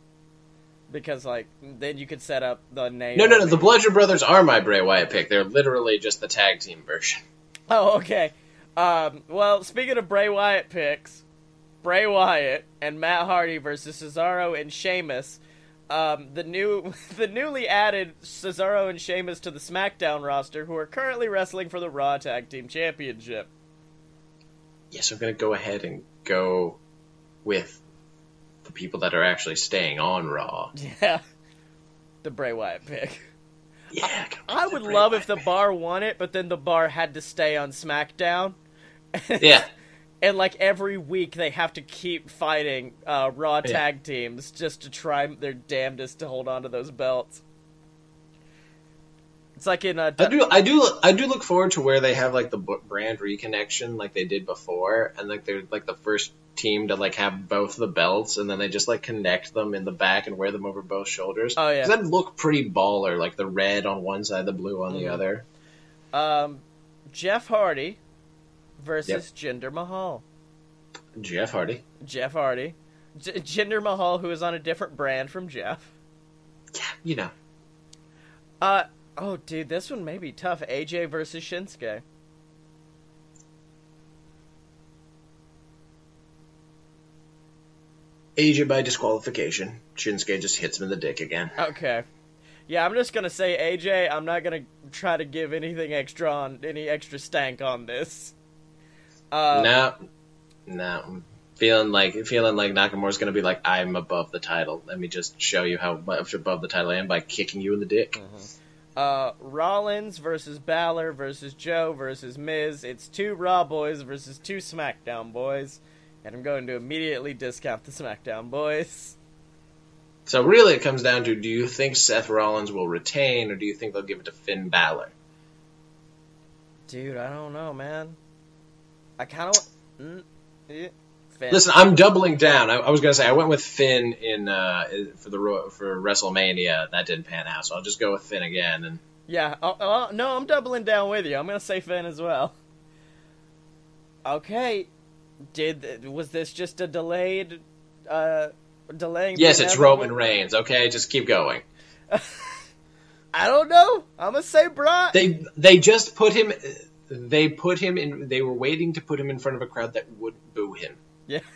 because like then you could set up the name. No, no, no. The Bludgeon Brothers are my Bray Wyatt pick. They're literally just the tag team version. Oh, okay. Um, well, speaking of Bray Wyatt picks, Bray Wyatt and Matt Hardy versus Cesaro and Sheamus. Um, the new, the newly added Cesaro and Sheamus to the SmackDown roster, who are currently wrestling for the Raw Tag Team Championship. Yes, I'm gonna go ahead and go with the people that are actually staying on Raw. Yeah, the Bray Wyatt pick. Yeah, I would love if the bar won it, but then the bar had to stay on SmackDown. Yeah, and like every week they have to keep fighting uh, Raw Yeah. tag teams just to try their damnedest to hold on to those belts. It's like in a I do. I do. I do look forward to where they have like the brand reconnection, like they did before, and like they're like the first team to like have both the belts, and then they just like connect them in the back and wear them over both shoulders. Oh, yeah. that'd look pretty baller, like the red on one side, the blue on the Mhm. other. um, Jeff Hardy versus Jinder Mahal. Jeff Hardy. Jeff Hardy, J- Jinder Mahal, who is on a different brand from Jeff. Yeah, you know. Uh oh, dude, this one may be tough. AJ versus Shinsuke. AJ by disqualification. Shinsuke just hits him in the dick again. Okay. Yeah, I'm just gonna say AJ. I'm not gonna try to give anything extra on any extra stank on this. Uh, no, no. Feeling like feeling like Nakamura's gonna be like, I'm above the title. Let me just show you how much above the title I am by kicking you in the dick. Uh, Rollins versus Balor versus Joe versus Miz. It's two Raw boys versus two SmackDown boys, and I'm going to immediately discount the SmackDown boys. So really, it comes down to: Do you think Seth Rollins will retain, or do you think they'll give it to Finn Balor? Dude, I don't know, man. I kind of. Mm, Finn. Listen, I'm doubling down. I, I was gonna say I went with Finn in uh, for the for WrestleMania. That didn't pan out, so I'll just go with Finn again. And Yeah. Oh, oh, no, I'm doubling down with you. I'm gonna say Finn as well. Okay. Did was this just a delayed, uh, delaying? yes, it's? Roman Reigns. Okay, just keep going. I don't know. I'm gonna say Brock. They they just put him. They put him in. They were waiting to put him in front of a crowd that would boo him. yeah.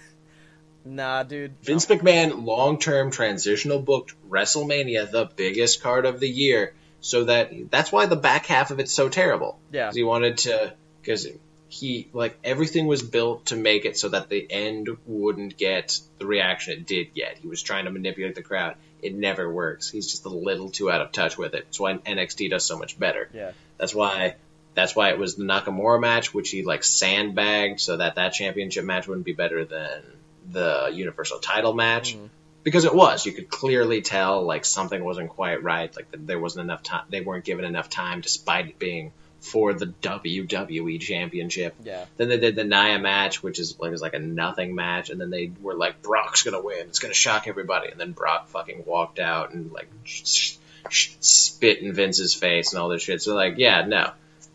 Nah, dude. Vince McMahon long term transitional booked WrestleMania, the biggest card of the year, so that that's why the back half of it's so terrible. Yeah. he wanted to because he like everything was built to make it so that the end wouldn't get the reaction it did get. He was trying to manipulate the crowd. It never works. He's just a little too out of touch with it. That's why NXT does so much better. Yeah. That's why that's why it was the Nakamura match, which he like sandbagged so that that championship match wouldn't be better than the Universal title match. Mm-hmm. Because it was, you could clearly tell like something wasn't quite right. Like there wasn't enough time. They weren't given enough time, despite it being for the WWE Championship. Yeah. Then they did the Nia match, which is like was like a nothing match, and then they were like Brock's gonna win. It's gonna shock everybody, and then Brock fucking walked out and like sh- sh- spit in Vince's face and all this shit. So like, yeah, no,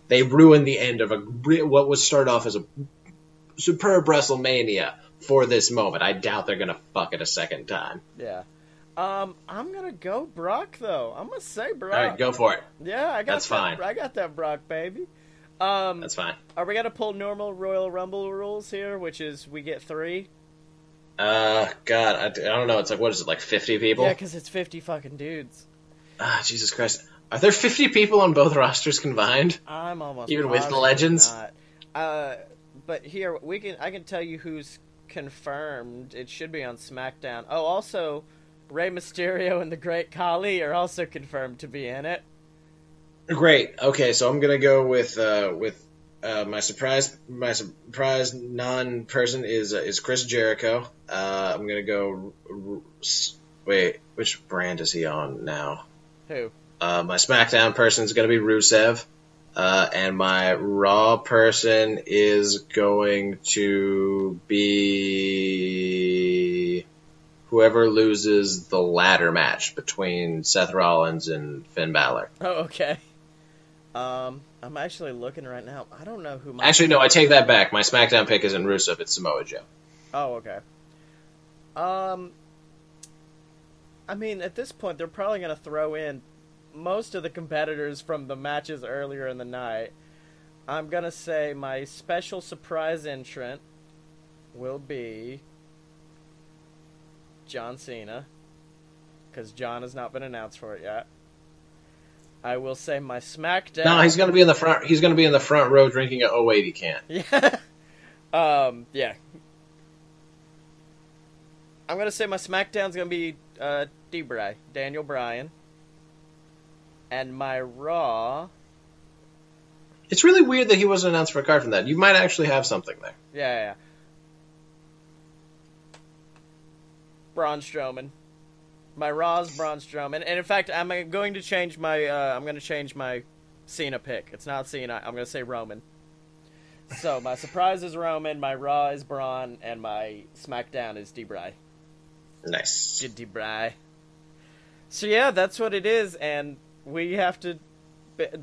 they ruined the end of a what was started off as a superb WrestleMania for this moment. I doubt they're gonna fuck it a second time. Yeah. Um, I'm gonna go Brock though. I'm gonna say Brock. All right, go for it. Yeah, I got That's that, fine. I got that Brock baby. Um, That's fine. are we gonna pull normal Royal Rumble rules here, which is we get three? Uh, God, I, I don't know. It's like what is it, like fifty people? Yeah, because it's fifty fucking dudes. Ah, Jesus Christ. Are there 50 people on both rosters combined? I'm almost Even with the legends? Uh, but here we can I can tell you who's confirmed. It should be on SmackDown. Oh, also, Rey Mysterio and the Great Khali are also confirmed to be in it. Great. Okay, so I'm gonna go with uh, with uh, my surprise my surprise non person is uh, is Chris Jericho. Uh, I'm gonna go. r- r- Wait, which brand is he on now? Who? Uh, my SmackDown person is gonna be Rusev, uh, and my Raw person is going to be whoever loses the ladder match between Seth Rollins and Finn Balor. Oh, okay. Um, I'm actually looking right now. I don't know who my Actually, no, I take that back. My SmackDown pick isn't Rusev; it's Samoa Joe. Oh, okay. Um, I mean, at this point, they're probably going to throw in most of the competitors from the matches earlier in the night. I'm going to say my special surprise entrant will be John Cena, because John has not been announced for it yet. I will say my SmackDown. No, he's gonna be in the front. He's gonna be in the front row drinking a 080 can. Yeah. um, yeah. I'm gonna say my SmackDown's gonna be uh D-Bry, Daniel Bryan. And my Raw It's really weird that he wasn't announced for a card from that. You might actually have something there. Yeah, yeah, yeah. Braun Strowman. My Raw's Braun Strowman. And in fact, I'm going to change my uh, I'm going to change my Cena pick. It's not Cena. I'm going to say Roman. So my surprise is Roman, my Raw is Braun, and my SmackDown is D-Bry. Nice. D-Bry. So yeah, that's what it is, and we have to,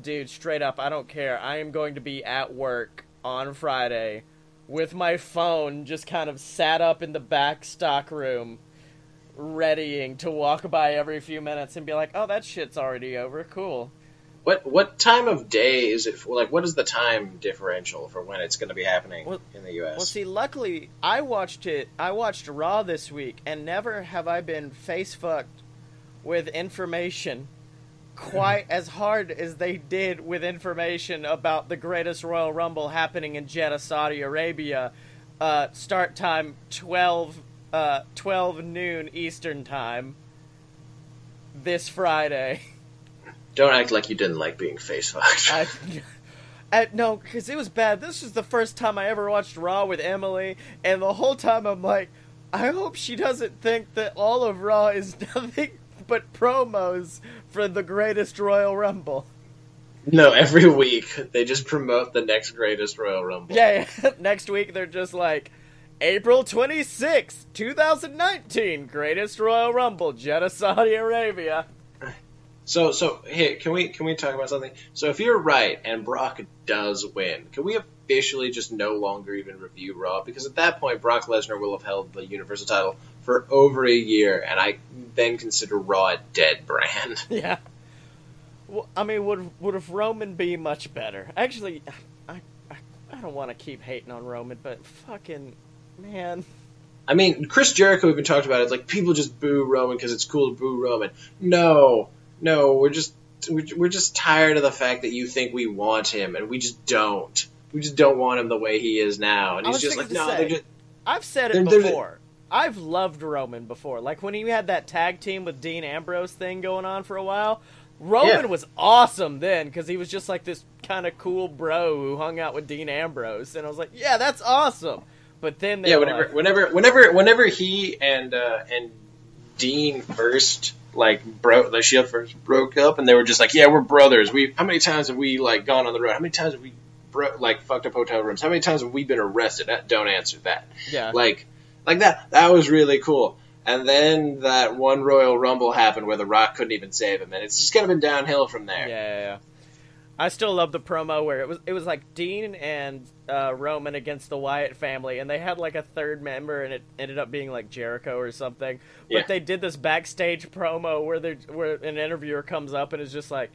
dude. Straight up, I don't care. I am going to be at work on Friday with my phone just kind of sat up in the back stock room, readying to walk by every few minutes and be like, "Oh, that shit's already over. Cool." What what time of day is it? For, like, what is the time differential for when it's going to be happening Well- in the U.S.? Well, see, luckily, I watched it. I watched Raw this week, and never have I been face fucked with information quite as hard as they did with information about the greatest Royal Rumble happening in Jeddah, Saudi Arabia. Uh, start time 12, uh, 12 noon Eastern time this Friday. Don't act like you didn't like being face fucked. I, I, no, because it was bad. This was the first time I ever watched Raw with Emily, and the whole time I'm like, I hope she doesn't think that all of Raw is nothing but promos for the greatest Royal Rumble. No, every week they just promote the next greatest Royal Rumble. Yeah, yeah. next week they're just like April 26th, 2019, greatest Royal Rumble, Jeddah, Saudi Arabia. So, so hey, can we can we talk about something? So, if you're right and Brock does win, can we officially just no longer even review Raw? Because at that point, Brock Lesnar will have held the Universal title for over a year, and I then consider Raw a dead brand. Yeah. Well, I mean, would would have Roman be much better? Actually, I I, I don't want to keep hating on Roman, but fucking man. I mean, Chris Jericho even talked about it. It's like people just boo Roman because it's cool to boo Roman. No, no, we're just we're we're just tired of the fact that you think we want him, and we just don't. We just don't want him the way he is now. And he's just like, no, to they're just. I've said it They're- they're before. I've loved Roman before. Like when he had that tag team with Dean Ambrose thing going on for a while. Roman Yeah. was awesome then because he was just like this kind of cool bro who hung out with Dean Ambrose, and I was like, yeah, that's awesome. But then they Yeah, whenever, like, whenever, whenever, whenever he and uh, and Dean first like broke the Shield first broke up, and they were just like, yeah, we're brothers. We how many times have we like gone on the road? How many times have we bro- like fucked up hotel rooms? How many times have we been arrested? Don't answer that. yeah, Like, like that. That was really cool. And then that one Royal Rumble happened where The Rock couldn't even save him, and it's just kind of been downhill from Yeah, there. yeah, yeah. I still love the promo where it was it was like Dean and uh, Roman against the Wyatt family, and they had like a third member, and it ended up being like Jericho or something. But Yeah. they did this backstage promo where they where an interviewer comes up and is just like,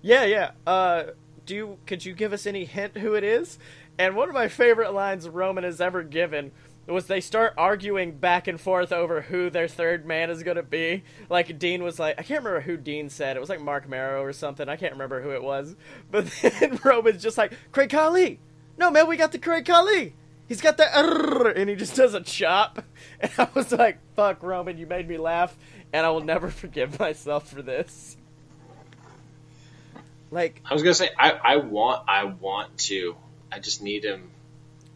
"Yeah, yeah, uh, do you could you give us any hint who it is?" And one of my favorite lines Roman has ever given was they start arguing back and forth over who their third man is going to be. Like Dean was like, I can't remember who Dean said. It was like Mark Marrow or something. I can't remember who it was. But then Roman's just like, Great Khali. No, man, we got the Great Khali. He's got the and he just does a chop. And I was like, fuck, Roman, you made me laugh, and I will never forgive myself for this. Like, I was gonna say, I, I want, I want to. I just need him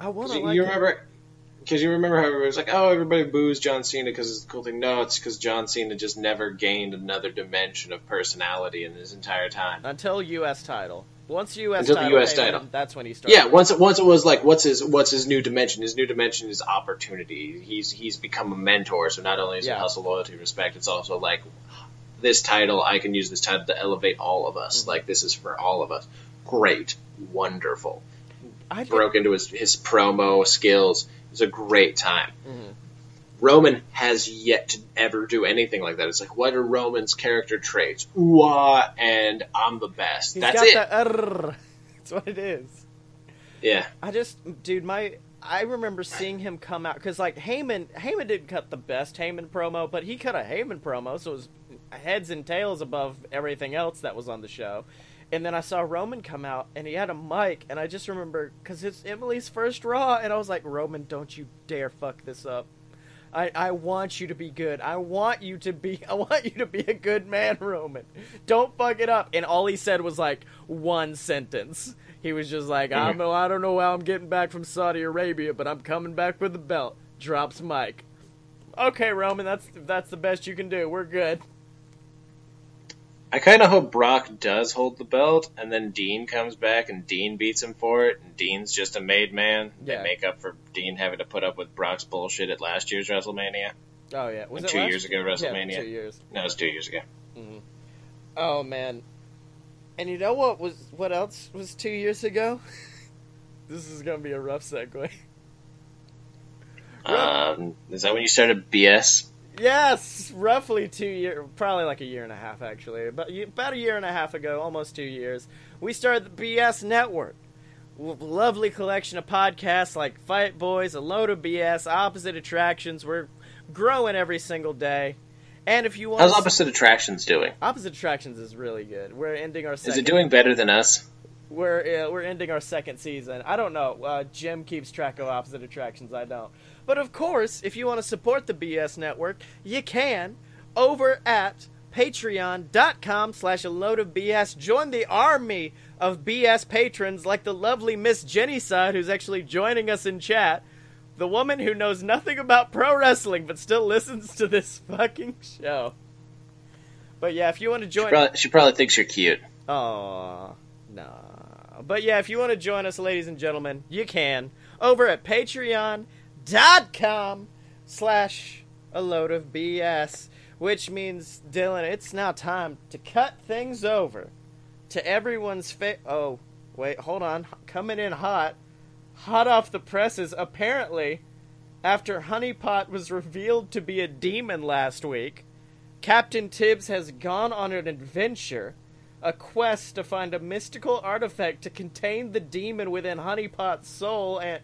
I want to you, like you remember, because you remember how everybody was like, "Oh, everybody boos John Cena because it's a cool thing." No, it's because John Cena just never gained another dimension of personality in his entire time. until U.S. title. Once U.S. Until the title, US came in, title. that's when he started. Yeah, once it, once it was like, what's his what's his new dimension? His new dimension is opportunity. He's he's become a mentor. So not only is Yeah. it hustle, loyalty, respect, it's also like this title. I can use this title to elevate all of us. Mm-hmm. Like this is for all of us. Great, wonderful. I broke into his, his promo skills. Was a great time. Mhm. Roman has yet to ever do anything like that. It's like, what are Roman's character traits? Ooh, ah, and I'm the best. he's That's it. the. That's what it is. Yeah. I just, dude, my. I remember seeing him come out because like Heyman, Heyman didn't cut the best Heyman promo, but he cut a Heyman promo, so it was heads and tails above everything else that was on the show. And then I saw Roman come out, and he had a mic, and I just remember because it's Emily's first Raw, and I was like, Roman, don't you dare fuck this up. I, I want you to be good. I want you to be I want you to be a good man, Roman. Don't fuck it up. And all he said was like one sentence. He was just like, I don't know, I don't know how I'm getting back from Saudi Arabia, but I'm coming back with the belt. Drops mic. Okay, Roman, that's that's the best you can do. We're good. I kind of hope Brock does hold the belt, and then Dean comes back, and Dean beats him for it, and Dean's just a made man. Yeah. They make up for Dean having to put up with Brock's bullshit at last year's WrestleMania. Oh yeah, was it Two years ago, WrestleMania. Yeah, two years. No, it was two years ago. Mm-hmm. Oh man. And you know what was what else was two years ago? this is gonna be a rough segue. Um, is that when you started BS? Yes, roughly two years, probably like a year and a half actually, but about a year and a half ago, almost two years, we started the BS Network. Lovely collection of podcasts like Fight Boys, A Load of BS, Opposite Attractions. We're growing every single day. And if you want, How's Opposite Attractions doing? Opposite Attractions is really good. We're ending our second. Is it doing better than us? We're uh, we're ending our second season. I don't know. Uh, Jim keeps track of opposite attractions. I don't. But of course, if you want to support the BS Network, you can over at patreon.com slash a load of BS. Join the army of BS patrons like the lovely Miss Jenny Side, who's actually joining us in chat. The woman who knows nothing about pro wrestling but still listens to this fucking show. But yeah, if you want to She join, probably, she probably thinks you're cute. Aw. Nah. But yeah, if you want to join us, ladies and gentlemen, you can. Over at patreon.com slash a load of BS. Which means, Dylan, it's now time to cut things over to everyone's fa- Oh, wait, hold on. Coming in hot. Hot off the presses, apparently, after Honeypot was revealed to be a demon last week, Captain Tibbs has gone on an adventure a quest to find a mystical artifact to contain the demon within Honeypot's soul and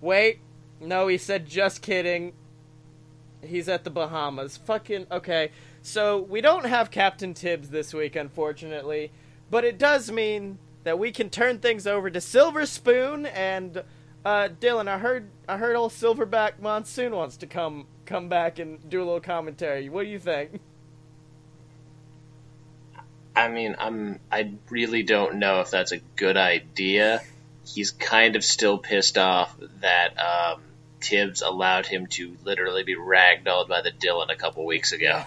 Wait, no, he said just kidding. He's at the Bahamas. Fucking okay. So we don't have Captain Tibbs this week, unfortunately, but it does mean that we can turn things over to Silver Spoon and uh, Dylan. I heard I heard old Silverback Monsoon wants to come come back and do a little commentary. What do you think? I mean, I'm I really don't know if that's a good idea. He's kind of still pissed off that um, Tibbs allowed him to literally be ragdolled by the Dylan a couple weeks ago.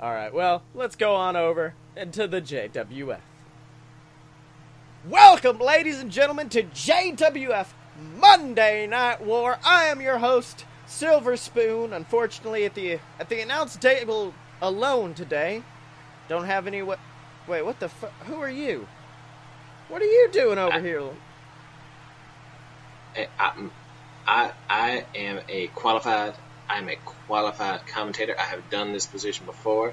All right, well, let's go on over into the JWF. Welcome, ladies and gentlemen, to JWF Monday Night War. I am your host, Silver Spoon. Unfortunately, at the at the announce table alone today, don't have any. What? Wait, what the? Fu- who are you? What are you doing over I- here? I, I, I, am a qualified. I'm a qualified commentator. I have done this position before.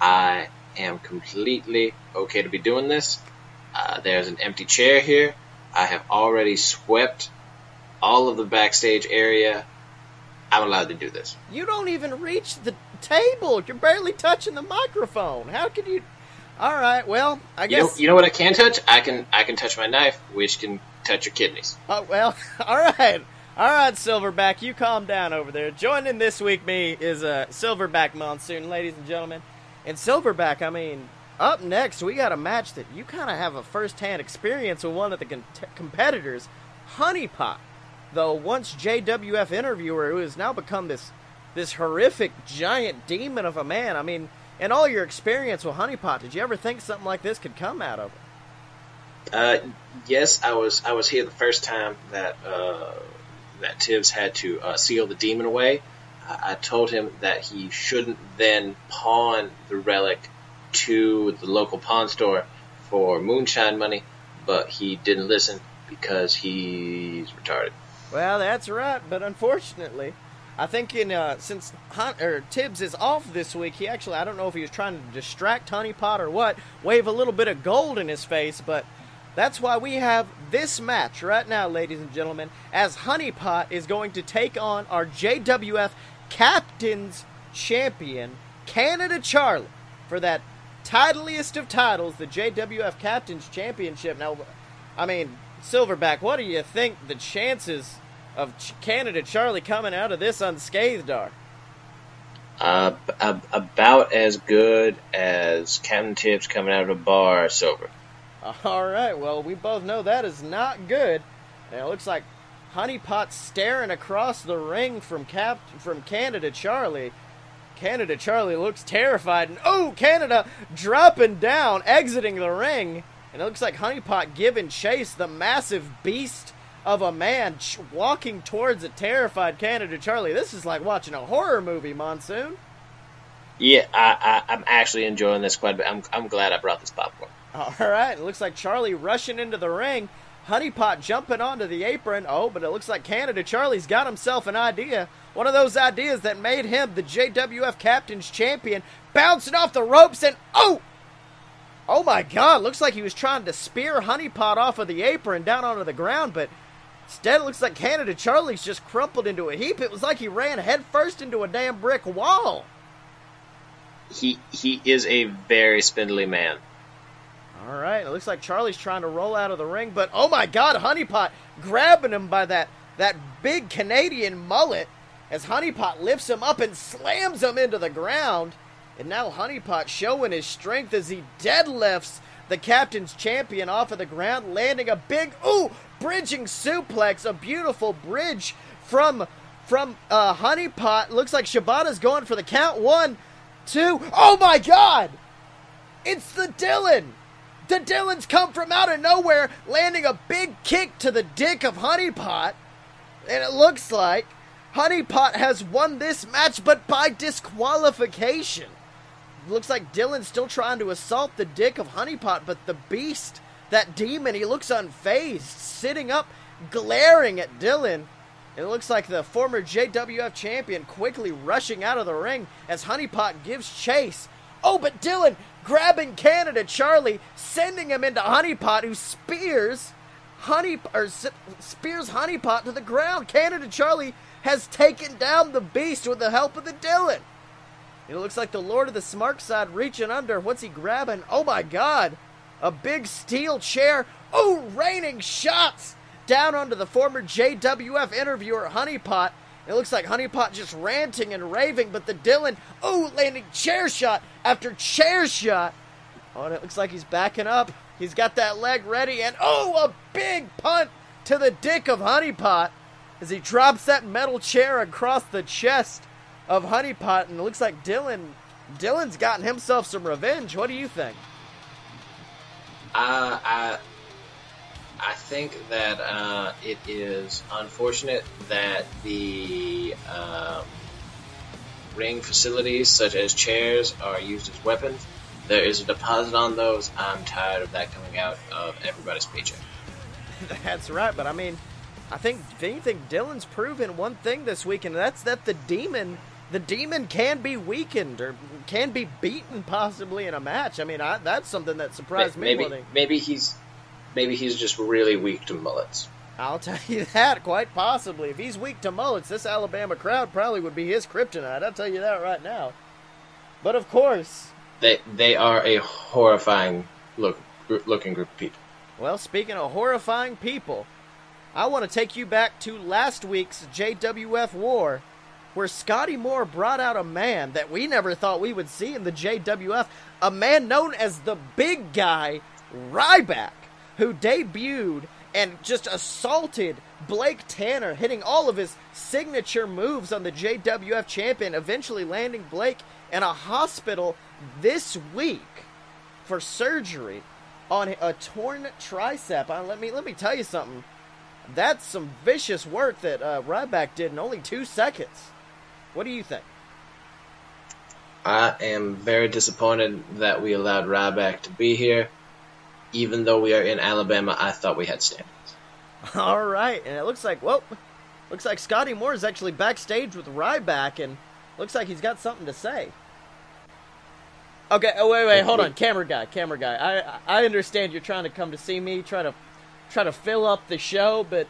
I am completely okay to be doing this. Uh, there's an empty chair here. I have already swept all of the backstage area. I'm allowed to do this. You don't even reach the table. You're barely touching the microphone. How can you? All right. Well, I You know, guess. you know what I can touch? I can I can touch my knife, which can touch your kidneys. Oh, well, all right. All right, Silverback, you calm down over there. Joining this week me is uh, Silverback Monsoon, ladies and gentlemen. And Silverback, I mean, up next we got a match that you kind of have a first-hand experience with one of the con- competitors, Honeypot, the once JWF interviewer who has now become this this horrific giant demon of a man. I mean, in all your experience with Honeypot, did you ever think something like this could come out of it? Uh, yes, I was I was here the first time that uh, that Tibbs had to uh, seal the demon away. I, I told him that he shouldn't then pawn the relic to the local pawn store for moonshine money, but he didn't listen because he's retarded. Well, that's right, but unfortunately, I think in uh, since Hunt, Tibbs is off this week, he actually I don't know if he was trying to distract Honeypot or what, wave a little bit of gold in his face, but that's why we have this match right now, ladies and gentlemen, as Honeypot is going to take on our JWF Captain's Champion, Canada Charlie, for that titleiest of titles, the JWF Captain's Championship. Now, I mean, Silverback, what do you think the chances of Canada Charlie coming out of this unscathed are? Uh, ab- about as good as Captain Tibbs coming out of a bar sober. All right, well, we both know that is not good. And it looks like Honeypot staring across the ring from Cap from Canada Charlie. Canada Charlie looks terrified, and oh, Canada dropping down, exiting the ring. And it looks like Honeypot giving chase, the massive beast of a man ch- walking towards a terrified Canada Charlie. This is like watching a horror movie, Monsoon. Yeah, I, I, I'm actually enjoying this quite a bit. I'm, I'm glad I brought this popcorn. All right, it looks like Charlie rushing into the ring. Honeypot jumping onto the apron. Oh, but it looks like Canada Charlie's got himself an idea. One of those ideas that made him the JWF Captain's Champion, bouncing off the ropes and oh! Oh my god, looks like he was trying to spear Honeypot off of the apron down onto the ground, but instead it looks like Canada Charlie's just crumpled into a heap. It was like he ran headfirst into a damn brick wall. He he is a very spindly man. All right, it looks like Charlie's trying to roll out of the ring, but oh my God, Honeypot grabbing him by that that big Canadian mullet as Honeypot lifts him up and slams him into the ground. And now Honeypot showing his strength as he deadlifts the captain's champion off of the ground, landing a big ooh bridging suplex, a beautiful bridge from from uh, Honeypot. Looks like Shibata's going for the count. One, two. Oh my God! It's the Dylan! The Dillons come from out of nowhere, landing a big kick to the dick of Honeypot. And it looks like Honeypot has won this match, but by disqualification. Looks like Dylan's still trying to assault the dick of Honeypot, but the beast, that demon, he looks unfazed, sitting up, glaring at Dylan. It looks like the former JWF champion quickly rushing out of the ring as Honeypot gives chase. Oh, but Dylan grabbing Canada Charlie, sending him into Honeypot, who spears Honey or spears Honeypot to the ground. Canada Charlie has taken down the beast with the help of the Dylan. It looks like the Lord of the Smart Side reaching under. What's he grabbing? Oh my God! A big steel chair. Oh, raining shots down onto the former JWF interviewer Honeypot. It looks like Honeypot just ranting and raving, but the Dylan, oh, landing chair shot after chair shot. Oh, and it looks like he's backing up. He's got that leg ready, and oh, a big punt to the dick of Honeypot as he drops that metal chair across the chest of Honeypot, and it looks like Dylan, Dylan's gotten himself some revenge. What do you think? Uh, I, I think that uh, it is unfortunate that the um, ring facilities, such as chairs, are used as weapons. There is a deposit on those. I'm tired of that coming out of everybody's paycheck. That's right, but I mean, I think if anything, Dylan's proven one thing this week, and that's that the demon, the demon can be weakened or can be beaten possibly in a match. I mean, I, that's something that surprised maybe, me. Maybe, maybe he's maybe he's just really weak to mullets. I'll tell you that quite possibly. If he's weak to mullets, this Alabama crowd probably would be his kryptonite. I'll tell you that right now. But of course, they they are a horrifying look looking group of people. Well, speaking of horrifying people, I want to take you back to last week's JWF War, where Scotty Moore brought out a man that we never thought we would see in the JWF, a man known as the big guy, Ryback, who debuted and just assaulted Blake Tanner, hitting all of his signature moves on the JWF champion, eventually landing Blake in a hospital this week for surgery on a torn tricep. Uh, let me let me tell you something. That's some vicious work that uh, Ryback did in only two seconds. What do you think? I am very disappointed that we allowed Ryback to be here. Even though we are in Alabama, I thought we had standings. All right, and it looks like well, looks like Scotty Moore is actually backstage with Ryback, and looks like he's got something to say. Okay, oh wait, wait, hold on, camera guy, camera guy. I I understand you're trying to come to see me, try to try to fill up the show, but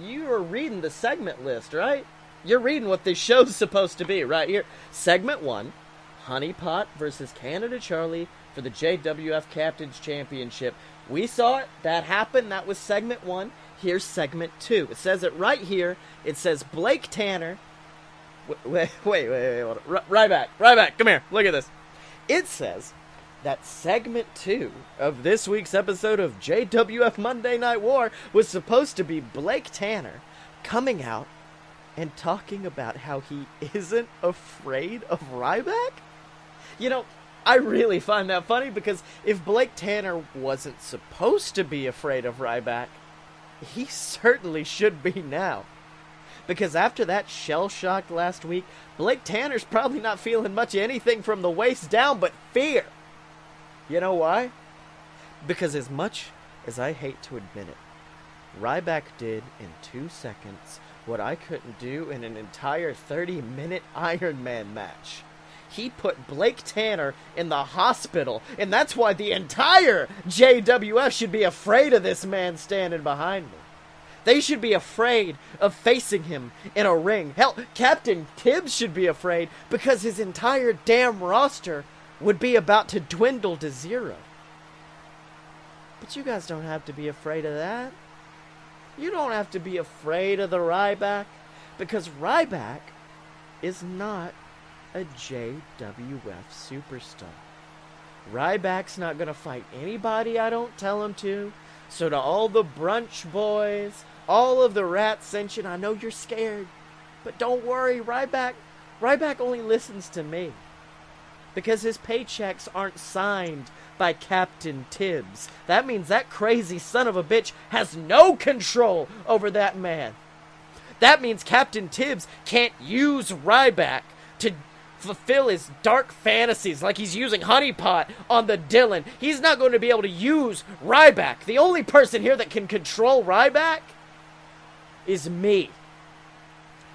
you are reading the segment list, right? You're reading what this show's supposed to be, right here. Segment one, Honeypot versus Canada Charlie for the JWF Captains Championship. We saw it. That happened. That was segment one. Here's segment two. It says it right here. It says Blake Tanner. Wait, wait, wait, wait, on. Right back, right back. Come here. Look at this. It says that segment two of this week's episode of JWF Monday Night War was supposed to be Blake Tanner coming out and talking about how he isn't afraid of Ryback. You know, I really find that funny because if Blake Tanner wasn't supposed to be afraid of Ryback, he certainly should be now. Because after that shell shock last week, Blake Tanner's probably not feeling much anything from the waist down but fear. You know why? Because as much as I hate to admit it, Ryback did in two seconds what I couldn't do in an entire 30 minute Iron Man match. He put Blake Tanner in the hospital, and that's why the entire JWF should be afraid of this man standing behind me. They should be afraid of facing him in a ring. Hell, Captain Tibbs should be afraid because his entire damn roster would be about to dwindle to zero. But you guys don't have to be afraid of that. You don't have to be afraid of the Ryback because Ryback is not a JWF superstar. Ryback's not going to fight anybody I don't tell him to. So to all the brunch boys, all of the Ratscension, I know you're scared, but don't worry, Ryback. Ryback only listens to me. because his paychecks aren't signed by Captain Tibbs. That means that crazy son of a bitch has no control over that man. That means Captain Tibbs can't use Ryback to fulfill his dark fantasies like he's using Honeypot on the Dylan. He's not going to be able to use Ryback. The only person here that can control Ryback is me.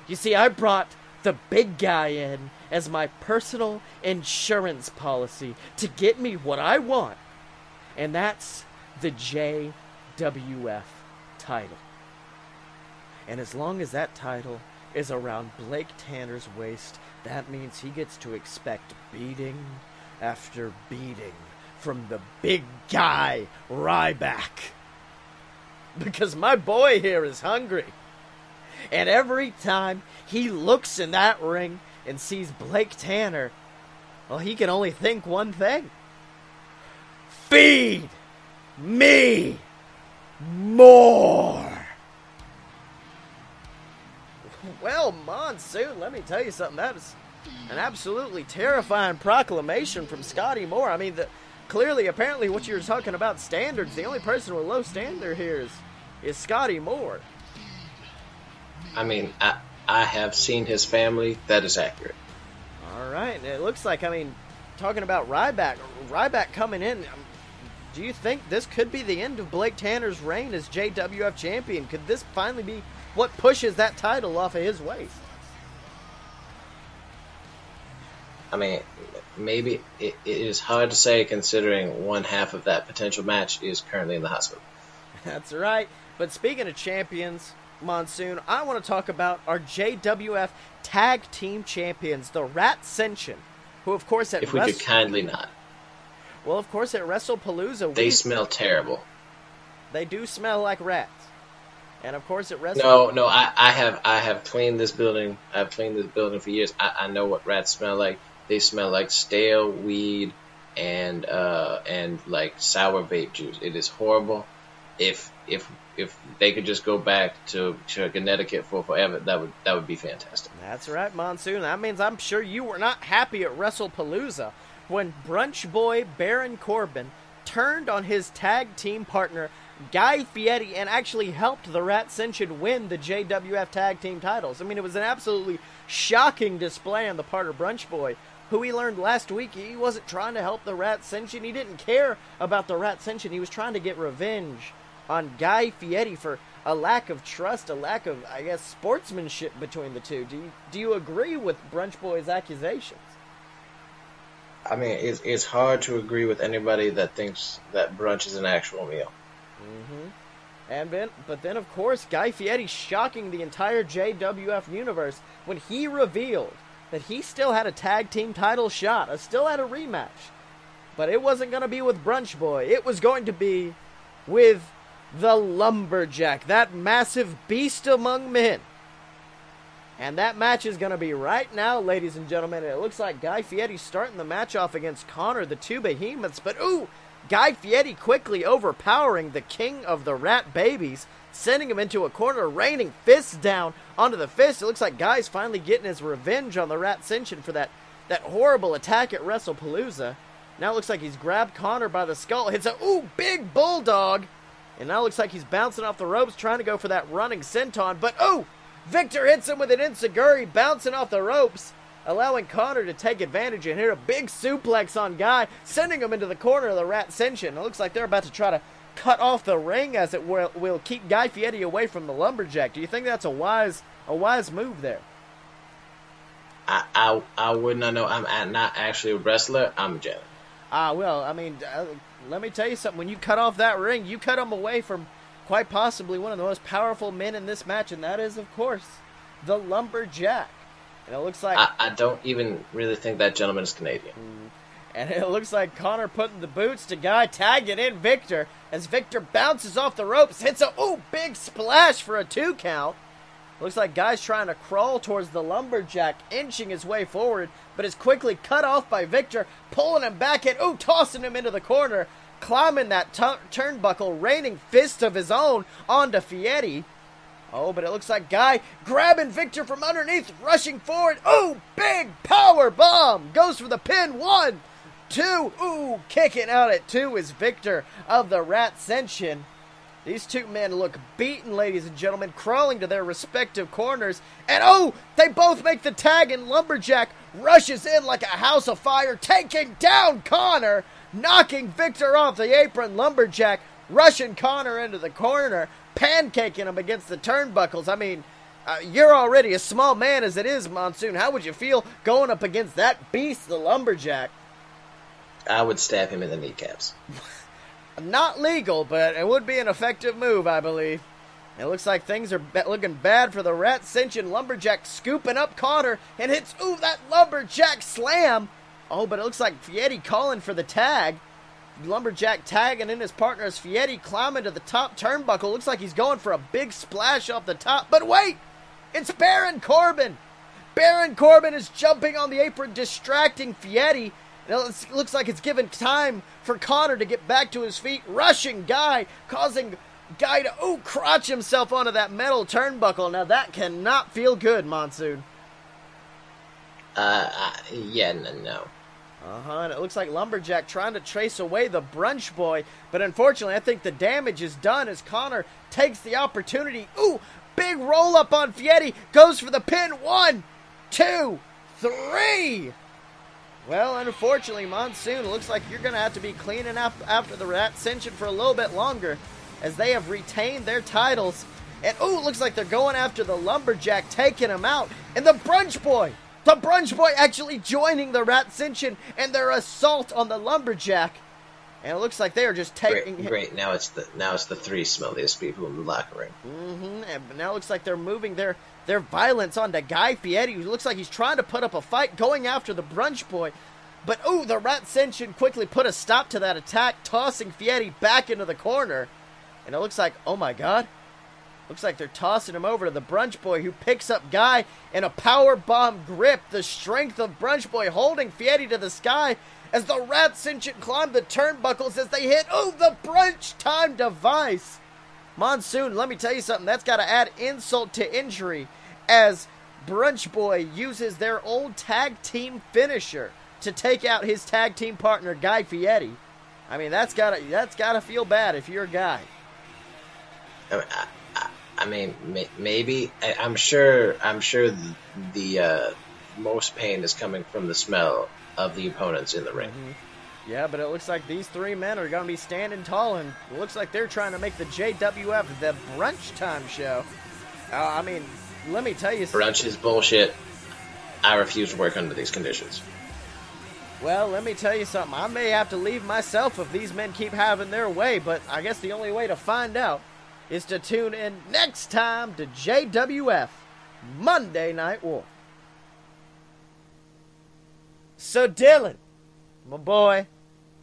You see, I brought the big guy in as my personal insurance policy to get me what I want, and that's the JWF title. And as long as that title is around Blake Tanner's waist, that means he gets to expect beating after beating from the big guy, Ryback. Because my boy here is hungry. And every time he looks in that ring and sees Blake Tanner, well, he can only think one thing Feed me more. Well, Monsoon, let me tell you something. That is an absolutely terrifying proclamation from Scotty Moore. I mean, the, clearly, apparently, what you're talking about standards, the only person with low standard here is, is Scotty Moore. I mean, I, I have seen his family. That is accurate. All right. It looks like, I mean, talking about Ryback, Ryback coming in, um, do you think this could be the end of Blake Tanner's reign as JWF champion? Could this finally be what pushes that title off of his waist? I mean, maybe it, it is hard to say considering one half of that potential match is currently in the hospital. That's right. But speaking of champions, Monsoon, I want to talk about our JWF Tag Team Champions, the Rat Ratscension, who, of course, at If we could kindly not. well, of course, at WrestlePalooza, They we, smell terrible. they do smell like rats, and of course, at Wrestle, No, no, I, I have I have cleaned this building. I've cleaned this building for years. I, I know what rats smell like. They smell like stale weed and uh and like sour vape juice. It is horrible. If if if they could just go back to, to Connecticut for forever, that would that would be fantastic. That's right, Monsoon. That means I'm sure you were not happy at WrestlePalooza when Brunch Boy Baron Corbin turned on his tag team partner Guy Fieri and actually helped the Ratscension win the JWF tag team titles. I mean, it was an absolutely shocking display on the part of Brunch Boy, who we learned last week he wasn't trying to help the Ratscension. He didn't care about the Ratscension. He was trying to get revenge on Guy Fieri for a lack of trust, a lack of, I guess, sportsmanship between the two. Do you, do you agree with Brunch Boy's accusations? I mean, it's it's hard to agree with anybody that thinks that brunch is an actual meal. And then, but then, of course, Guy Fieri shocking the entire JWF universe when he revealed that he still had a tag team title shot, uh, still had a rematch. But it wasn't going to be with Brunch Boy. It was going to be with the Lumberjack, that massive beast among men. And that match is going to be right now, ladies and gentlemen. And it looks like Guy Fieri's starting the match off against Connor, the two behemoths. But ooh, Guy Fieri quickly overpowering the king of the rat babies, sending him into a corner, raining fists down onto the fist. It looks like Guy's finally getting his revenge on the Ratscension for that, that horrible attack at WrestlePalooza. Now it looks like he's grabbed Connor by the skull, hits a ooh big bulldog, and now it looks like he's bouncing off the ropes, trying to go for that running senton. But ooh, Victor hits him with an enzuigiri, bouncing off the ropes, allowing Connor to take advantage and hit a big suplex on Guy, sending him into the corner of the Rat Ratscension. It looks like they're about to try to cut off the ring, as it will, will keep Guy Fieri away from the lumberjack. Do you think that's a wise a wise move there? I I, I would not know. I'm not actually a wrestler. I'm a janitor. Ah, well, I mean, uh, let me tell you something. When you cut off that ring, you cut him away from quite possibly one of the most powerful men in this match, and that is, of course, the lumberjack. And it looks like I, I don't even really think that gentleman is Canadian. Mm. And it looks like Connor putting the boots to Guy, tagging in Victor as Victor bounces off the ropes, hits a ooh big splash for a two count. Looks like Guy's trying to crawl towards the lumberjack, inching his way forward, but is quickly cut off by Victor, pulling him back and ooh tossing him into the corner, climbing that tu- turnbuckle, raining fist of his own onto Fieri. Oh, but it looks like Guy grabbing Victor from underneath, rushing forward. Oh, big power bomb goes for the pin. One, two. Ooh, kicking out at two is Victor of the Ratscension. These two men look beaten, ladies and gentlemen, crawling to their respective corners. And oh, they both make the tag, and Lumberjack rushes in like a house of fire, taking down Connor, knocking Victor off the apron. Lumberjack rushing Connor into the corner, pancaking him against the turnbuckles. I mean, uh, you're already a small man as it is, Monsoon. How would you feel going up against that beast, the Lumberjack? I would stab him in the kneecaps. Not legal, but it would be an effective move, I believe. It looks like things are be- looking bad for the Ratscension Lumberjack scooping up Connor and hits, ooh, that Lumberjack slam. Oh, but it looks like Fieri calling for the tag. Lumberjack tagging in his partner as Fieri climbing to the top turnbuckle. Looks like he's going for a big splash off the top. But wait! It's Baron Corbin! Baron Corbin is jumping on the apron, distracting Fieri. It looks like it's given time for Connor to get back to his feet, rushing Guy, causing Guy to ooh crotch himself onto that metal turnbuckle. Now that cannot feel good, Monsoon. Uh, uh yeah, no, no. Uh huh. And it looks like Lumberjack trying to trace away the brunch boy, but unfortunately, I think the damage is done as Connor takes the opportunity. Ooh, big roll up on Fieri, goes for the pin. One, two, three. Well, unfortunately, Monsoon, looks like you're going to have to be cleaning up after the Ratscension for a little bit longer as they have retained their titles. And, ooh, looks like they're going after the Lumberjack, taking him out. And the Brunch Boy, the Brunch Boy actually joining the Rat Ratscension and their assault on the Lumberjack. And it looks like they are just taking. Great, great. Now it's the now it's the three smelliest people in the locker room. Mm-hmm. And now it looks like they're moving their their violence onto Guy Fieri, who looks like he's trying to put up a fight, going after the brunch boy. But oh, the Rat Ratscension quickly put a stop to that attack, tossing Fieri back into the corner. And it looks like, oh my god, looks like they're tossing him over to the brunch boy, who picks up Guy in a power bomb grip. The strength of brunch boy holding Fieri to the sky as the Ratscension climb the turnbuckles as they hit, oh, the brunch time device. Monsoon, let me tell you something. That's got to add insult to injury as Brunch Boy uses their old tag team finisher to take out his tag team partner Guy Fieri. I mean, that's gotta that's gotta feel bad if you're a guy. I, I, mean, maybe I, am sure. I'm sure the, the uh, most pain is coming from the smell of the opponents in the ring. Mm-hmm. Yeah, but it looks like these three men are going to be standing tall, and it looks like they're trying to make the JWF the brunch time show. Uh, I mean, let me tell you, brunch is bullshit. I refuse to work under these conditions. Well, let me tell you something. I may have to leave myself if these men keep having their way, but I guess the only way to find out is to tune in next time to JWF Monday Night War. So, Dylan, my boy,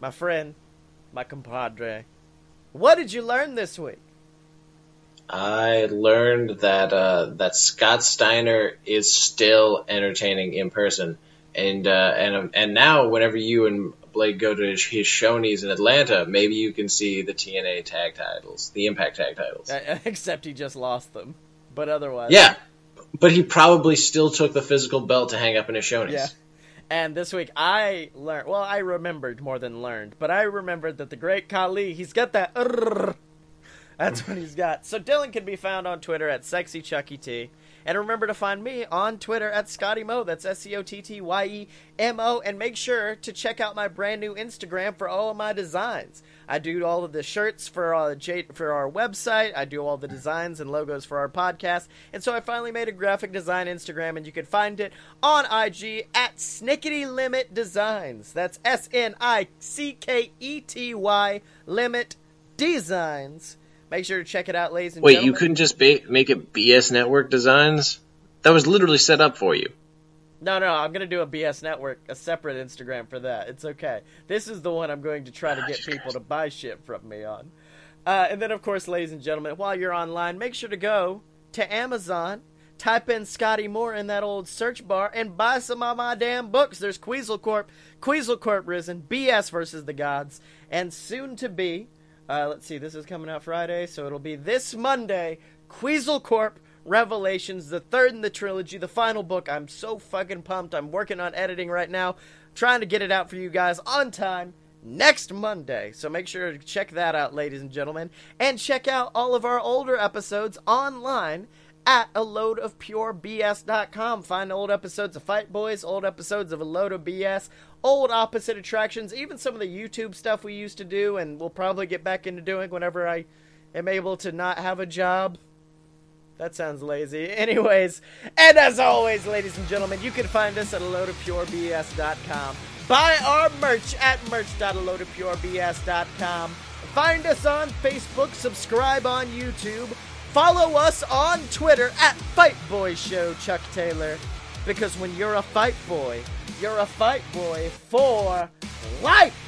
my friend, my compadre, what did you learn this week? I learned that uh, that Scott Steiner is still entertaining in person and uh, and and now whenever you and Blake go to his, his Shoney's in Atlanta, maybe you can see the TNA tag titles, the Impact tag titles. Except he just lost them, but otherwise, yeah. But he probably still took the physical belt to hang up in his Shoney's. Yeah. And this week I learned. Well, I remembered more than learned, but I remembered that the Great Khali, he's got that. That's what he's got. So Dylan can be found on Twitter at Sexy Chucky T. And remember to find me on Twitter at Scotty Mo. That's S C O T T Y E M O. And make sure to check out my brand new Instagram for all of my designs. I do all of the shirts for uh, J- for our website. I do all the designs and logos for our podcast. And so I finally made a graphic design Instagram, and you can find it on IG at Snickety Limit Designs. That's S N I C K E T Y Limit Designs. Make sure to check it out, ladies and gentlemen. Wait, gentlemen. you couldn't just ba- make it BS Network Designs? That was literally set up for you. No, no, I'm gonna do a BS Network, a separate Instagram for that. It's okay. This is the one I'm going to try to get people to buy shit from me on. Uh, and then, of course, ladies and gentlemen, while you're online, make sure to go to Amazon, type in Scotty Moore in that old search bar, and buy some of my damn books. There's Queasel Corp, Queasel Corp Risen, BS versus the Gods, and soon to be uh, let's see, this is coming out Friday, so it'll be this Monday. Queasel Corp Revelations, the third in the trilogy, the final book. I'm so fucking pumped. I'm working on editing right now, trying to get it out for you guys on time next Monday. So make sure to check that out, ladies and gentlemen. And check out all of our older episodes online at a load of pure bs.com find old episodes of fight boys old episodes of a load of bs old opposite attractions even some of the youtube stuff we used to do and we'll probably get back into doing whenever i am able to not have a job that sounds lazy. Anyways, and as always, ladies and gentlemen, you can find us at a load of purebs.com. Buy our merch at merch.aloadofpurebs.com. Find us on Facebook, subscribe on YouTube, follow us on Twitter at Fight Boy Show Chuck Taylor. Because when you're a fight boy, you're a fight boy for life.